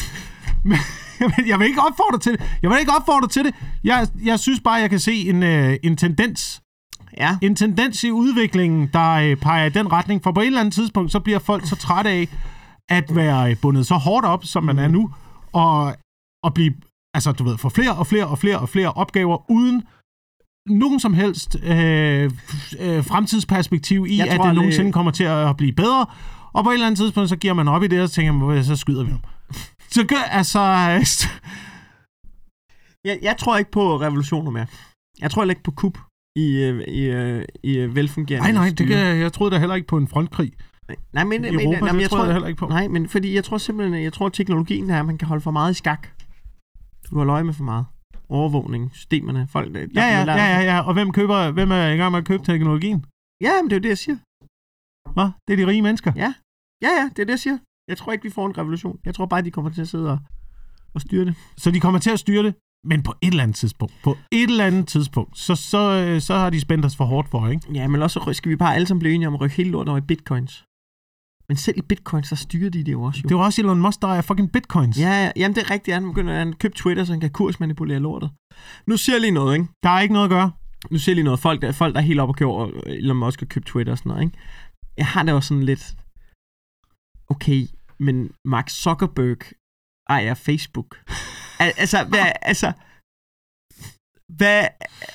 Men jeg vil ikke opfordre til det. Jeg vil ikke opfordre til det. Jeg, jeg synes bare, jeg kan se en, øh, en tendens. Ja. En tendens i udviklingen, der øh, peger i den retning. For på et eller andet tidspunkt, så bliver folk så trætte af at være øh, bundet så hårdt op, som man er nu, og, og blive, altså du ved, få flere og flere og flere og flere opgaver, uden nogen som helst øh, øh, fremtidsperspektiv i, Jeg at tror det nogensinde kommer til at blive bedre. Og på et eller andet tidspunkt, så giver man op i det, og så tænker man, så skyder vi ham. Så gør, altså... Jeg, jeg tror ikke på revolutioner mere. Jeg tror heller ikke på kup i, øh, i, øh, i øh, velfungerende Nej, nej, det kan, jeg troede da heller ikke på en frontkrig Nej, men, i men, Europa. nej, men jeg tror jeg heller ikke på. Nej, men fordi jeg tror simpelthen, jeg tror, teknologien er, at man kan holde for meget i skak. Du kan holde øje med for meget. Overvågning, systemerne, folk... Der, Ja, der ja, ja, ja, ja. Og hvem, køber, hvem er i gang med at købe teknologien? Ja, men det er jo det, jeg siger. Hvad? Det er de rige mennesker. Ja, ja, det er det, jeg siger. Jeg tror ikke, vi får en revolution. Jeg tror bare, de kommer til at sidde og, og styre det. Så de kommer til at styre det, men på et eller andet tidspunkt. På et eller andet tidspunkt. Så, så, øh, så har de spændt os for hårdt for, ikke? Ja, men også skal vi bare alle sammen blive enige om at rykke hele lortet over i bitcoins. Men selv i bitcoins, så styrer de det jo også jo. Det var også Elon Musk, der er fucking bitcoins. Ja, ja, jamen det er rigtigt. Han begynder at købe Twitter, så han kan kursmanipulere lortet. Nu siger jeg lige noget, ikke? Der er ikke noget at gøre. Nu siger jeg lige noget. Folk, der, folk, der er helt oppe og køber, og Elon Musk har købt Twitter og sådan noget, ikke? Jeg har det også sådan lidt... Okay, men Mark Zuckerberg ejer Facebook. Al- altså, hvad, altså... Hvad,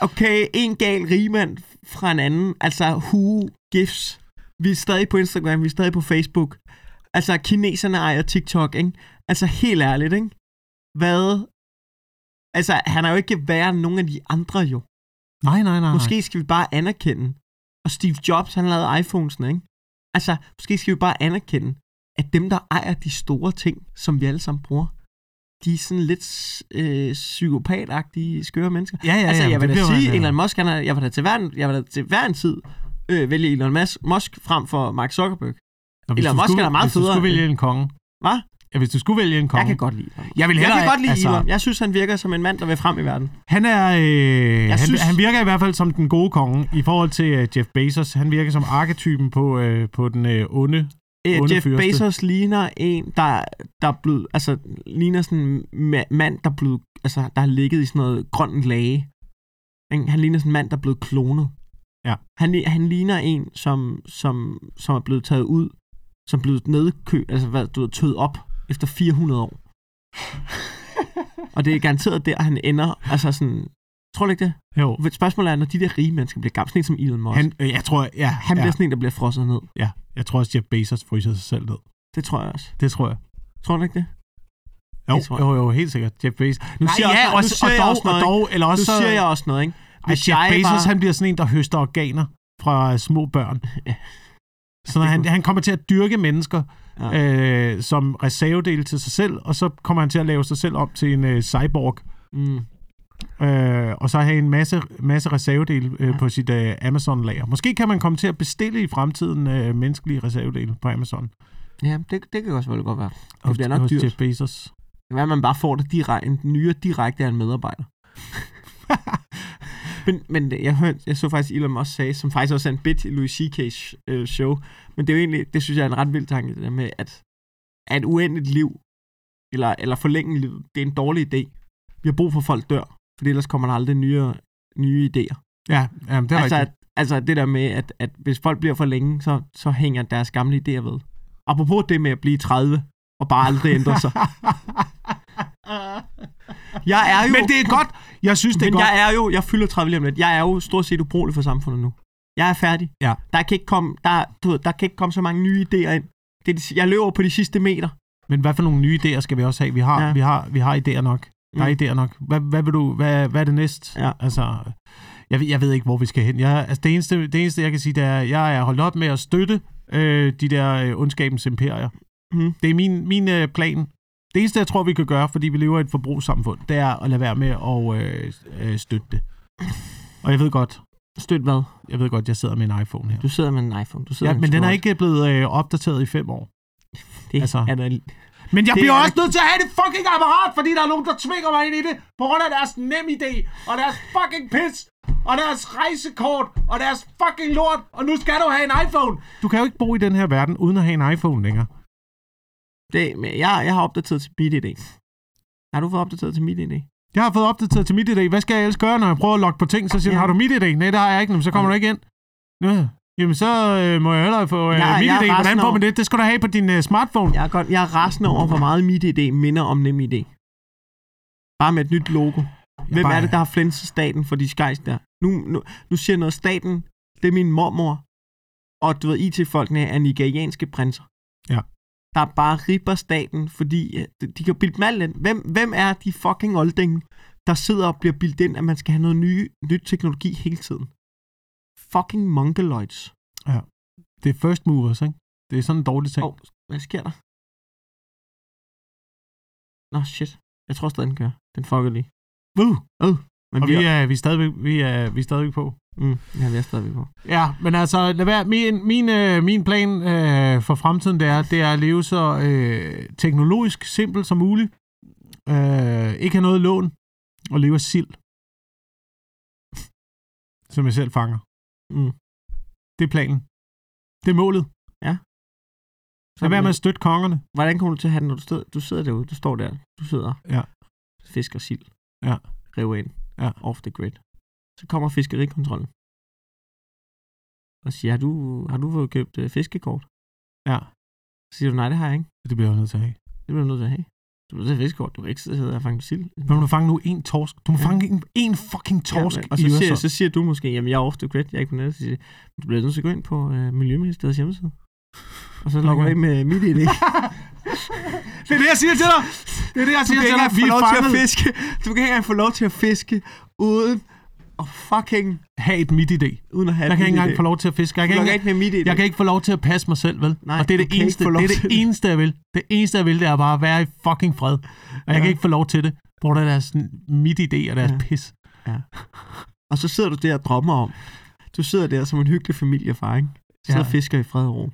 okay, en gal rigmand fra en anden. Altså, who gives? Vi er stadig på Instagram, vi er stadig på Facebook. Altså, kineserne ejer TikTok, ikke? Altså, helt ærligt, ikke? Hvad? Altså, han er jo ikke værre end nogen af de andre, jo. Nej, nej, nej. Måske skal vi bare anerkende. Og Steve Jobs, han lavede iPhones'ene, ikke? Altså, måske skal vi bare anerkende, at dem, der ejer de store ting, som vi alle sammen bruger, de er sådan lidt øh, psykopatagtige, skøre mennesker. Ja, ja, altså, ja, jeg vil da sige. Elon Musk, han er, jeg vil da til hver, en- jeg vil da til hver en tid øh, vælge Elon Musk, frem for Mark Zuckerberg. Og hvis Elon du Musk skulle- er meget Hvis du federe skulle end- vælge en konge. Hvad? Ja, hvis du skulle vælge en konge. Jeg kan godt lide Elon. Jeg, vil Jeg hellere, kan godt lide altså, Elon. Jeg synes, han virker som en mand, der vil frem i verden. Han er, øh, han, synes- han virker i hvert fald som den gode konge i forhold til uh, Jeff Bezos. Han virker som arketypen på, øh, på den øh, onde. Øh, Jeff fyrste. Bezos ligner en, der, der er blevet, altså, ligner sådan en ma- mand, der er blevet, altså, der har ligget i sådan noget grønt lage. Han ligner sådan en mand, der er blevet klonet. Ja. Han, han ligner en, som, som, som er blevet taget ud, som er blevet nedkø, altså hvad, du ved, tøet op efter 400 år. Og det er garanteret der, han ender, altså sådan, tror du ikke det? Jo. Spørgsmålet er, når de der rige mennesker bliver gamle, sådan en som Elon Musk, han, øh, jeg tror, ja, han ja, bliver sådan en, der bliver frosset ned. ja, jeg tror også, Jeff Bezos fryser sig selv ned. Det tror jeg også. Det tror jeg. Tror du ikke det? Jo, Det jo, jo, helt sikkert. Jeff Bezos. Nu Nej, siger ja, også- nu og jeg dog, og dog, eller Nu også så, siger jeg også noget, ikke? Hvis Jeff Bezos, var- han bliver sådan en, der høster organer fra små børn. Så når han, han kommer til at dyrke mennesker Ja. øh, som reservedel til sig selv, og så kommer han til at lave sig selv om til en øh, cyborg, Mm. øh, og så have en masse, masse reservedele øh, Ja. på sit øh, Amazon-lager. Måske kan man komme til at bestille i fremtiden øh, menneskelige reservedele på Amazon. Ja, det, det kan også vel godt være. Det Hos, bliver nok hos dyrt. Jeff Bezos. Det kan være, at man bare får det direkte, en nyere direkte af en medarbejder. men, men jeg, hørte, jeg så faktisk Elon Musk sige, som faktisk også er en bit i Louis C.K.'s øh, show, men det er jo egentlig, det synes jeg er en ret vild tanke, det der med, at, at et uendeligt liv, eller, eller forlænge livet, det er en dårlig idé. Vi har brug for, at folk dør, for ellers kommer der aldrig nye, nye idéer. Ja, jamen, det er altså, rigtigt. at, altså det der med, at, at hvis folk bliver for længe, så, så hænger deres gamle idéer ved. Apropos det med at blive 30 og bare aldrig ændre sig. Jeg er jo... Men det er godt. Jeg synes, det er men godt. jeg er jo... Jeg fylder 30 lige om lidt. Jeg er jo stort set ubrugelig for samfundet nu. Jeg er færdig. Ja. Der kan ikke komme, der, du ved, der kan ikke komme så mange nye idéer ind. Det er, jeg løber på de sidste meter. Men hvad for nogle nye idéer skal vi også have? Vi har, Ja. vi har, vi har idéer nok. Der er Mm. idéer nok. Hvad, hvad, vil du, hvad, hvad er det næste? Ja. Altså, jeg, ved- jeg ved ikke, hvor vi skal hen. Jeg, altså, det, eneste, det eneste, jeg kan sige, det er, at jeg er holdt op med at støtte øh, de der øh, ondskabens imperier. Mm. Det er min, min øh, plan. Det eneste, jeg tror, vi kan gøre, fordi vi lever i et forbrugssamfund, det er at lade være med at øh, øh, støtte det. Og jeg ved godt, Støt hvad? jeg ved godt, jeg sidder med en iPhone her. Du sidder med en iPhone. Du sidder Ja, men den er ikke blevet øh, opdateret i fem år. Det altså- er der, Men jeg Det bliver er- også nødt til at have det fucking apparat, fordi der er nogen, der tvinger mig ind i det, på grund af deres nem idé, og deres fucking pis, og deres rejsekort, og deres fucking lort, og nu skal du have en iPhone. Du kan jo ikke bo i den her verden, uden at have en iPhone længere. Det, men jeg, jeg har opdateret til BitID. Har du fået opdateret til mit idé? Jeg har fået opdateret til mit idé. Hvad skal jeg ellers gøre, når jeg prøver at logge på ting? Så siger ja. Ja. har du mit idé? Nej, det har jeg ikke. Jamen, så kommer Ja. du ikke ind. Ja. Jamen, så øh, må jeg hellere få øh, Jeg- mit jeg er idé. Hvordan får man det? Det skal du have på din øh, smartphone. Jeg er, godt, jeg er rasende over, hvor meget mit idé minder om nem idé. Bare med et nyt logo. Hvem bare- er det, der har flænset staten for de skejs der? Nu, nu, nu siger jeg noget, staten, det er min mormor. Og du ved, IT-folkene er nigerianske prinser. Ja. Der er bare ripper staten, fordi øh, de, kan bilde dem alt ind. Hvem, hvem er de fucking olding, der sidder og bliver bildt ind, at man skal have noget nye, nyt teknologi hele tiden? Fucking mongoloids. Det er first movers, ikke? Det er sådan en dårlig ting. Oh, hvad sker der? Nå, shit. Jeg tror stadig, den kører. Den fucker lige. Uh. Øh. Men Og vi er, vi er, stadigvæk, vi er, vi er stadigvæk på. Mm, ja, vi er stadig på. Ja, men altså, lad være. Min, min, øh, min plan øh, for fremtiden, det er, det er at leve så øh, teknologisk simpelt som muligt. Øh, ikke have noget lån, og leve af sild. Som jeg selv fanger. Mm. Det er planen. Det er målet. Så Lad være med at støtte kongerne. Hvordan kommer du til at have den, når du, stod, du sidder derude? Du står der. Du sidder. Ja. Fisker sild. Ja. River ind. Ja. Off the grid. Så kommer fiskerikontrollen. Og siger, har du, har du fået købt øh, fiskekort? Ja, Så siger du, nej, det har jeg ikke. det bliver jeg nødt til at have. Det bliver du nødt til at have. Du bliver nødt til at have fiskekort. Du kan ikke sidde og fange sild. Men må du fange nu en torsk. Du må Ja. fange en, en fucking torsk Ja, og i så siger, Øresund. så siger du måske, jamen jeg er off the grid, jeg er ikke på nettet. Siger, jeg, du bliver nødt til at gå ind på øh, Miljøministeriets hjemmeside. Og så logger du Okay. ind med mit idé. Det er det, jeg siger til dig. Det er det, jeg Du siger til dig. engang Vi er lov til at fanget. fiske. du kan ikke engang få lov til at fiske uden at fucking have et mit idé. uden at have Jeg kan ikke engang få lov til at fiske. Jeg kan, ikke, ikke med jeg kan ikke få lov til at passe mig selv, vel? Nej, og det er det eneste, det, er det eneste, jeg vil. Det eneste, jeg vil, det er bare at være i fucking fred. Og jeg Ja. kan ikke få lov til det. På grund af deres mit idé og deres Ja. pis. Og så sidder du der og drømmer om. Du sidder der som en hyggelig familiefar, ikke? Sidder Ja. og fisker i fred og ro.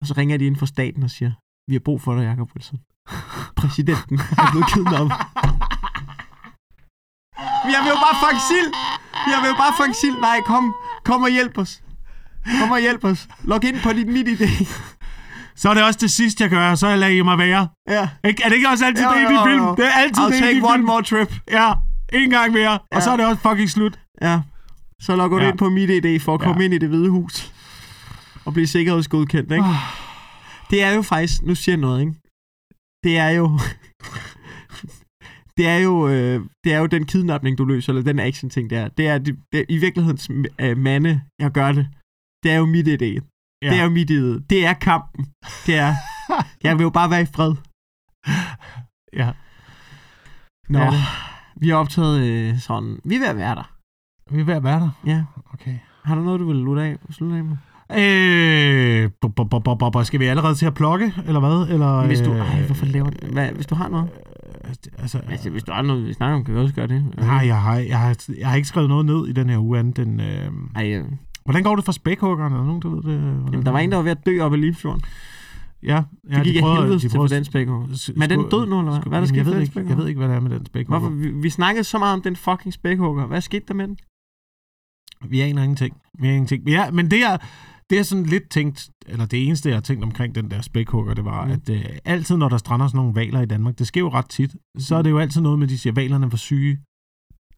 Og så ringer de ind fra staten og siger, vi har brug for dig, Jacob Wilson. Præsidenten er blevet kidnappet. Jeg vil jo bare fange sild! Jeg vil jo bare fange sild! Nej, kom, kom og hjælp os. Kom og hjælp os. Log ind på dit mit idé. Så er det også det sidste, jeg gør, så jeg lader mig være. Ja. Ikke? Er det ikke også altid Jo, det i jo, din jo. film? Det er altid I'll det i take one film. more trip. Ja, en gang mere. Og Ja. så er det også fucking slut. Ja. Så logger du Ja. ind på mit idé for at Ja. komme ind i det hvide hus. Og blive sikkerhedsgodkendt, ikke? Ah. Det er jo faktisk, nu siger jeg noget, ikke? Det er jo... det er jo, øh, det er jo den kidnapning, du løser, eller den action-ting der. Det er, det, det, i virkelighedens øh, mande, jeg gør det. Det er jo mit idé. Ja. Det er jo mit idé. Det er kampen. Det er, jeg vil jo bare være i fred. Ja. Nå, det. vi har optaget øh, sådan... Vi er ved at være der. Vi er ved at være der. Ja. Okay. Har du noget, du vil lutte af? Slutte af med? Øh, bu- bu- bu- bu- skal vi allerede til at plukke, eller hvad? Eller, Hvis du, øh, ej, hvorfor laver du, hvad, hvis du har noget? Altså, Altså, hvis du har noget, vi snakker om, kan vi også gøre det. nej, jeg har, jeg, har, jeg har ikke skrevet noget ned i den her uge andet end... Øh, Ej, øh, hvordan går det for spækhuggerne? Er der nogen, der ved det? Hvordan, jamen, der var en, der var ved at dø op i Limfjorden. Ja, ja Det gik de af prøvede- helvede de til den spækhugger. Men er den død nu, eller hvad? Hvad er der sket ved den ikke, Jeg spækhugger? ved ikke, hvad der er med den spækhugger. Hvorfor? Vi, vi snakkede så meget om den fucking spækhugger. Hvad skete der med den? Vi aner ingenting. Vi aner ingenting. Ja, men det er, det er sådan lidt tænkt, eller det eneste, jeg har tænkt omkring den der spækhugger, det var, Mm. mm. at øh, altid, når der strander sådan nogle valer i Danmark, det sker jo ret tit, så er det jo altid noget med, at de siger, at valerne var syge.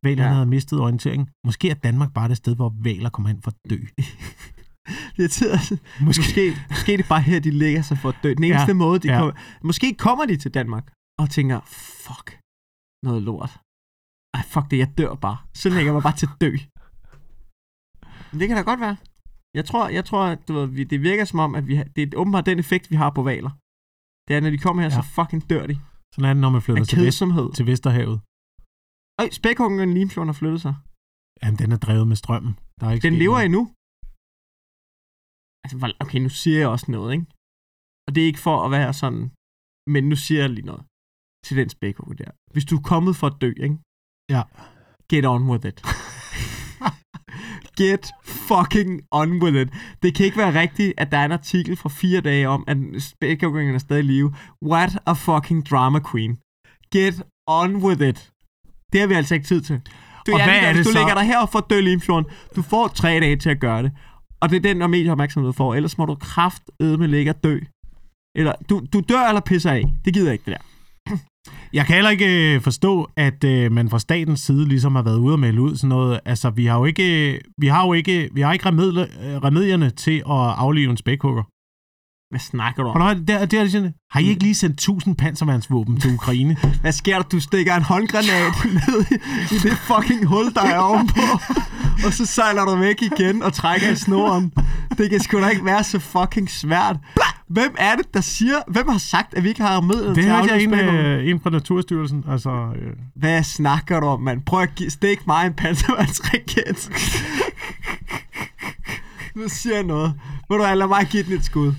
Valerne Ja. havde mistet orientering. Måske er Danmark bare det sted, hvor valer kommer hen for at dø. Det er tid, altså. Måske. Måske, måske er det bare her, de lægger sig for at dø. Den eneste Ja, måde, de ja. kommer... Måske kommer de til Danmark og tænker, fuck, noget lort. Ej, fuck det, jeg dør bare. Så lægger jeg mig bare til at dø. Det kan da godt være. Jeg tror, jeg tror at du ved, det virker som om, at vi har, det er åbenbart den effekt, vi har på valer. Det er, når de kommer her, ja. Så fucking dør de. Sådan er det, når man flytter til, vest, til Vesterhavet. Øj, spækhuggen Limfjorden har flyttet sig. Jamen, den er drevet med strømmen. Der er ikke Den lever noget. endnu. Altså, okay, nu siger jeg også noget, ikke? Og det er ikke for at være sådan, men nu siger jeg lige noget til den spækhugge der. Hvis du er kommet for at dø, ikke? Ja. Get on with it. Get fucking on with it. Det kan ikke være rigtigt, at der er en artikel fra fire dage om, at spækhuggen er stadig i live. What a fucking drama queen. Get on with it. Det har vi altså ikke tid til. Du, Og hvad er det du så? lægger dig her for at dø Limfjorden. Du får tre dage til at gøre det. Og det er den, der medier opmærksomhed får. Ellers må du kraft med ligge og dø. Eller du, du dør eller pisser af. Det gider jeg ikke, det der. Jeg kan heller ikke øh, forstå, at øh, man fra statens side ligesom har været ude og melde ud sådan noget. Altså, vi har jo ikke, øh, vi har jo ikke, vi har ikke øh, remedierne til at aflive en spækhugger. Hvad snakker du om? Hvornår, det, det er sådan, har I ikke lige sendt 1000 panservandsvåben til Ukraine? Hvad sker der? Du stikker en håndgranat ned i, i det fucking hul, der er ovenpå. Og så sejler du væk igen og trækker i snoren. Det kan sgu da ikke være så fucking svært. Hvem er det, der siger... Hvem har sagt, at vi ikke har med det til hørte jeg en, øh, en fra Naturstyrelsen. Altså, øh, Hvad snakker du om, mand? Prøv at gi- stik mig en panservandsraket. nu siger jeg noget. Ved du hvad, lad mig give den et skud.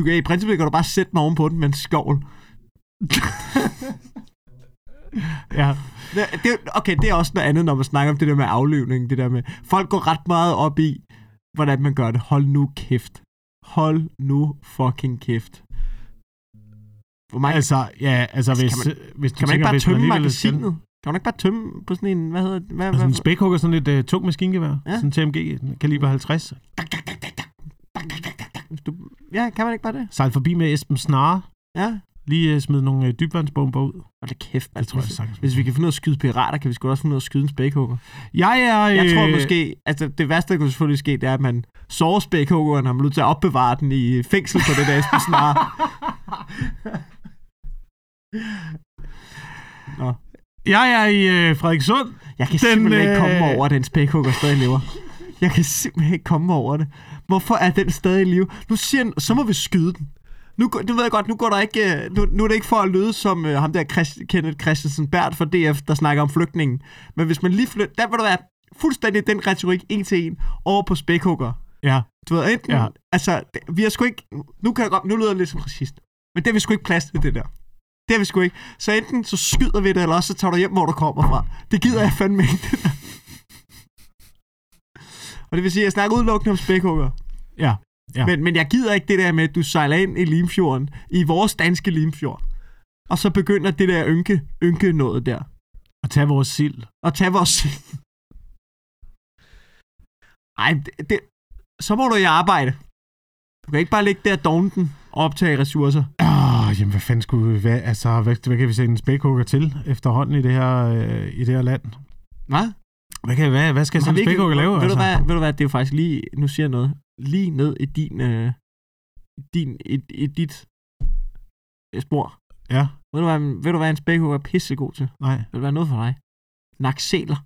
Du kan, I princippet kan du bare sætte mig ovenpå den med en skovl. ja. Det, okay, det er også noget andet, når man snakker om det der med afløvning. Det der med, folk går ret meget op i, hvordan man gør det. Hold nu kæft. Hold nu fucking kæft. Hvor mange, altså, Altså, ja, altså hvis, Kan hvis du kan man ikke tænker, bare hvis man tømme alligevel skal- magasinet? Kan man ikke bare tømme på sådan en, hvad hedder det? Hvad, Altså en spækhugger, sådan et uh, tung maskingevær, Ja. sådan TMG, kaliber 50. Ja, kan man ikke bare det? Sejl forbi med Esben Snare, Ja. lige uh, smid nogle uh, dybvandsbomber ud. Og det kæft, Det tror jeg hvis, sagtens. hvis vi kan finde ud af at skyde pirater, kan vi sgu også finde ud af at skyde en spækhugger. Jeg er... Jeg tror øh, måske, altså det værste, der kunne selvfølgelig ske, det er, at man sårer spækhuggeren, og man er nødt til at opbevare den i fængsel på det der Esben Snare. Nå. Jeg er i uh, Frederikssund. Jeg kan Den, simpelthen ikke komme øh, over, at den spækhugger stadig lever. Jeg kan simpelthen ikke komme over det. Hvorfor er den stadig i live? Nu siger den, så må vi skyde den. Nu, nu ved jeg godt, nu går der ikke, øh, nu, nu er det ikke for at lyde som uh, ham der Christ, Kenneth Christensen Bært fra DF, der snakker om flygtningen. Men hvis man lige flytter, der vil der være fuldstændig den retorik en til en over på spækhugger. Ja. Du ved, enten, ja. Altså, det- vi har sgu ikke, nu kan jeg godt, nu lyder jeg lidt som racist, men det har vi sgu ikke plads til, det der. Det har vi sgu ikke. Så enten så skyder vi det, eller også så tager du hjem, hvor du kommer fra. Det gider jeg fandme ikke, det der. Og det vil sige, at jeg snakker udelukkende om spækhugger. Ja. Ja. Men, men jeg gider ikke det der med, at du sejler ind i Limfjorden, i vores danske Limfjord. Og så begynder det der ynke, ynke noget der. Og tage vores sild. Og tage vores... Ej, det, det, så må du i arbejde. Du kan ikke bare ligge der den og optage ressourcer. Ah, jamen, hvad fanden skulle vi... Hvad, altså, hvad, hvad kan vi sætte en spækhugger til efterhånden i det her, øh, i det her land? Hvad? Hvad, kan, hvad, hvad skal sådan en spækhugger lave? Ved, altså? du hvad, ved du hvad, det er jo faktisk lige, nu siger jeg noget, lige ned i din, øh, din i, i dit øh, spor. Ja, Ved du hvad, ved du hvad en spækhugger er pissegod til? nej. Vil det være noget for dig? Naksæler.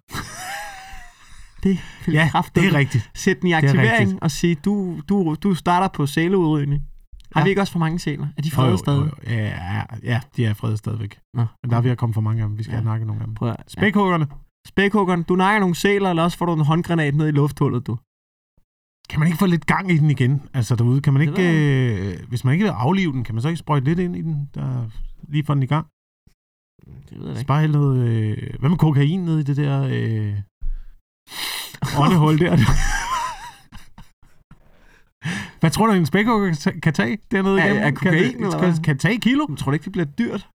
det vil Ja, det er rigtigt. Sæt den i er aktivering og sige, du, du, du starter på sæleudrydning. Har Ja. vi ikke også for mange sæler? Er de fredet jo, stadig? jo, jo. Ja, ja, de er fredet stadigvæk. Nå, Men der er ved at komme for mange af dem. Vi skal Ja. ja. nakke nogle af dem. Prøv ja. Spækhuggerne. Spækhuggeren, du nakker nogle sæler, eller også får du en håndgranat ned i lufthullet, du. Kan man ikke få lidt gang i den igen? Altså derude, kan man Det ikke... Øh, hvis man ikke vil aflive den, kan man så ikke sprøjte lidt ind i den, der lige får den i gang? Det ved jeg ikke. bare hælde noget... Øh, hvad med kokain ned i det der... Øh, åndehul der? Hvad tror du, en spækhugger kan ta- kan tage dernede Er- igennem? er kokain, kan, eller hvad? kan tage kilo? Jeg tror du ikke, det bliver dyrt?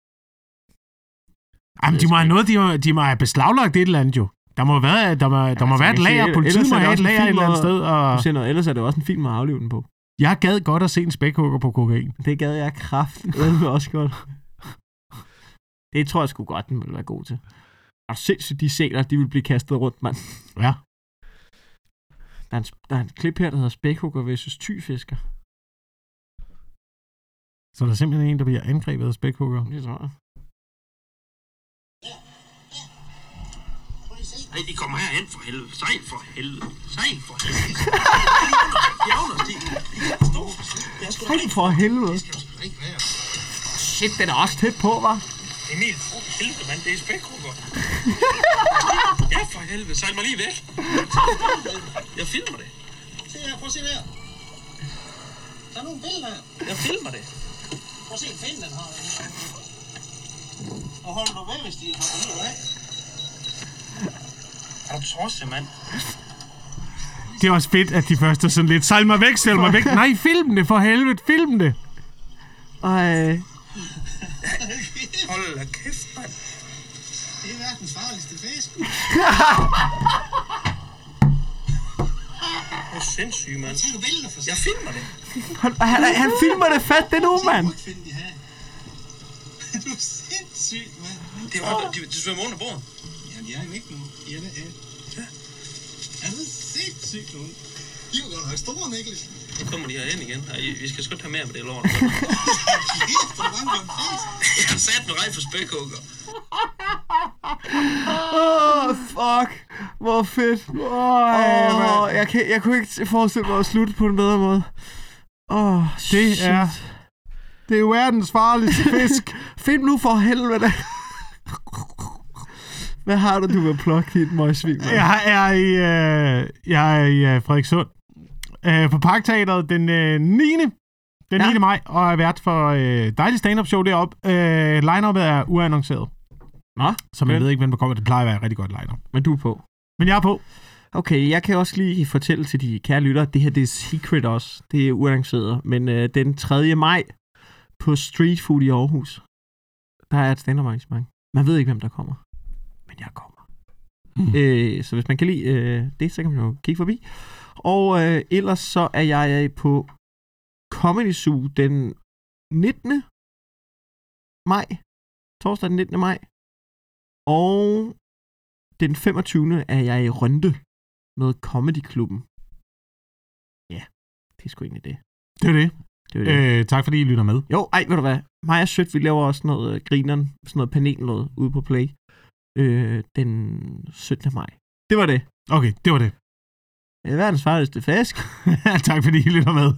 Jamen, de må have noget, de må, de må have beslaglagt et eller andet jo. Der må være, der må, der må altså, være et lager. Politiet må have et lager et eller andet sted. Og siger noget, ellers er det også en film at aflive den på. jeg gad godt at se en spækhugger på kokain. Det gad jeg kraft. Det også godt. Det tror jeg sgu godt, den vil være god til. Er du sindssygt, de sæler, de vil blive kastet rundt, mand. Ja. Der er, en, der er en klip her, der hedder Spækhugger versus Tyfisker. Så der er simpelthen en, der bliver angrebet af spækhugger. Det tror jeg. Nej, de kommer herhen for helvede. Sejl for helvede. Sejl for helvede. Bjergnersti. De. Jeg er Hej ikke for helvede. Det skal du sgu da ikke være. Shit, den er også tæt på, var. Emil, for helvede, mand. Det er spækhugger. ja, for helvede. Sejl mig lige væk. Jeg filmer det. Se her, prøv at se der. Tag nogle billeder her. Jeg filmer det. Prøv at se, en den har. Og hold nu væk, hvis de har det af. Er du tosset, mand? Det er også fedt, at de første er sådan lidt, sejl mig væk, sejl mig væk. Nej, film det for helvede, film det. Ej, Hold da kæft, mand. Det er verdens farligste fisk. Du er sindssyg, mand. Tag du billeder for Jeg filmer det. han, han, han filmer det fat, det nu, mand. ikke. Du sindssygt, mand. Det var, de, de svømmer under bordet. Ja, de er væk nu. Ja, det er. Ja. Er det sindssygt nu? I var godt nok store, Niklas. Nu kommer de herhen igen. Ej, vi skal sgu tage mere med det lort. Kæft, er bange for en fisk. Jeg har sat en rej for spækhugger. Åh, oh, fuck. Hvor fedt. Åh, oh, jeg, kan, jeg kunne ikke forestille mig at slutte på en bedre måde. Åh, oh, Det er- Det er verdens farligste fisk. Find nu for helvede. Hvad har du, du vil plukke dit møgsvin jeg er i, øh, jeg er i øh, Frederikssund. Øh, på Parkteateret den øh, 9. Den Ja. 9. maj, og er vært for øh, dejligt stand-up show deroppe. Øh, line-upet er uannonceret, Nå, så man ved ikke, hvem der kommer. Det plejer at være et rigtig godt line-up. men du er på. Men jeg er på. Okay, jeg kan også lige fortælle til de kære lyttere, det her det er secret også. Det er uannonceret. Men øh, den 3. maj på Street Food i Aarhus, der er et stand arrangement. Man ved ikke, hvem der kommer. Jeg kommer. Mm. Øh, så hvis man kan lide øh, det, så kan man jo kigge forbi. Og øh, ellers så er jeg på Comedy Zoo den 19. maj. Torsdag den 19. maj. Og den 25. er jeg i Rønte med Comedy Klubben. Ja, det er sgu egentlig det. Det er det. det, er det. Øh, tak fordi I lytter med. Jo, ej, ved du hvad? Mig og Sødt, vi laver også noget øh, grineren, sådan noget panel noget ude på Play. Øh, den 17. maj. Det var det. Okay, det var det. Øh, Verdens farligste fisk. tak fordi I lytter med.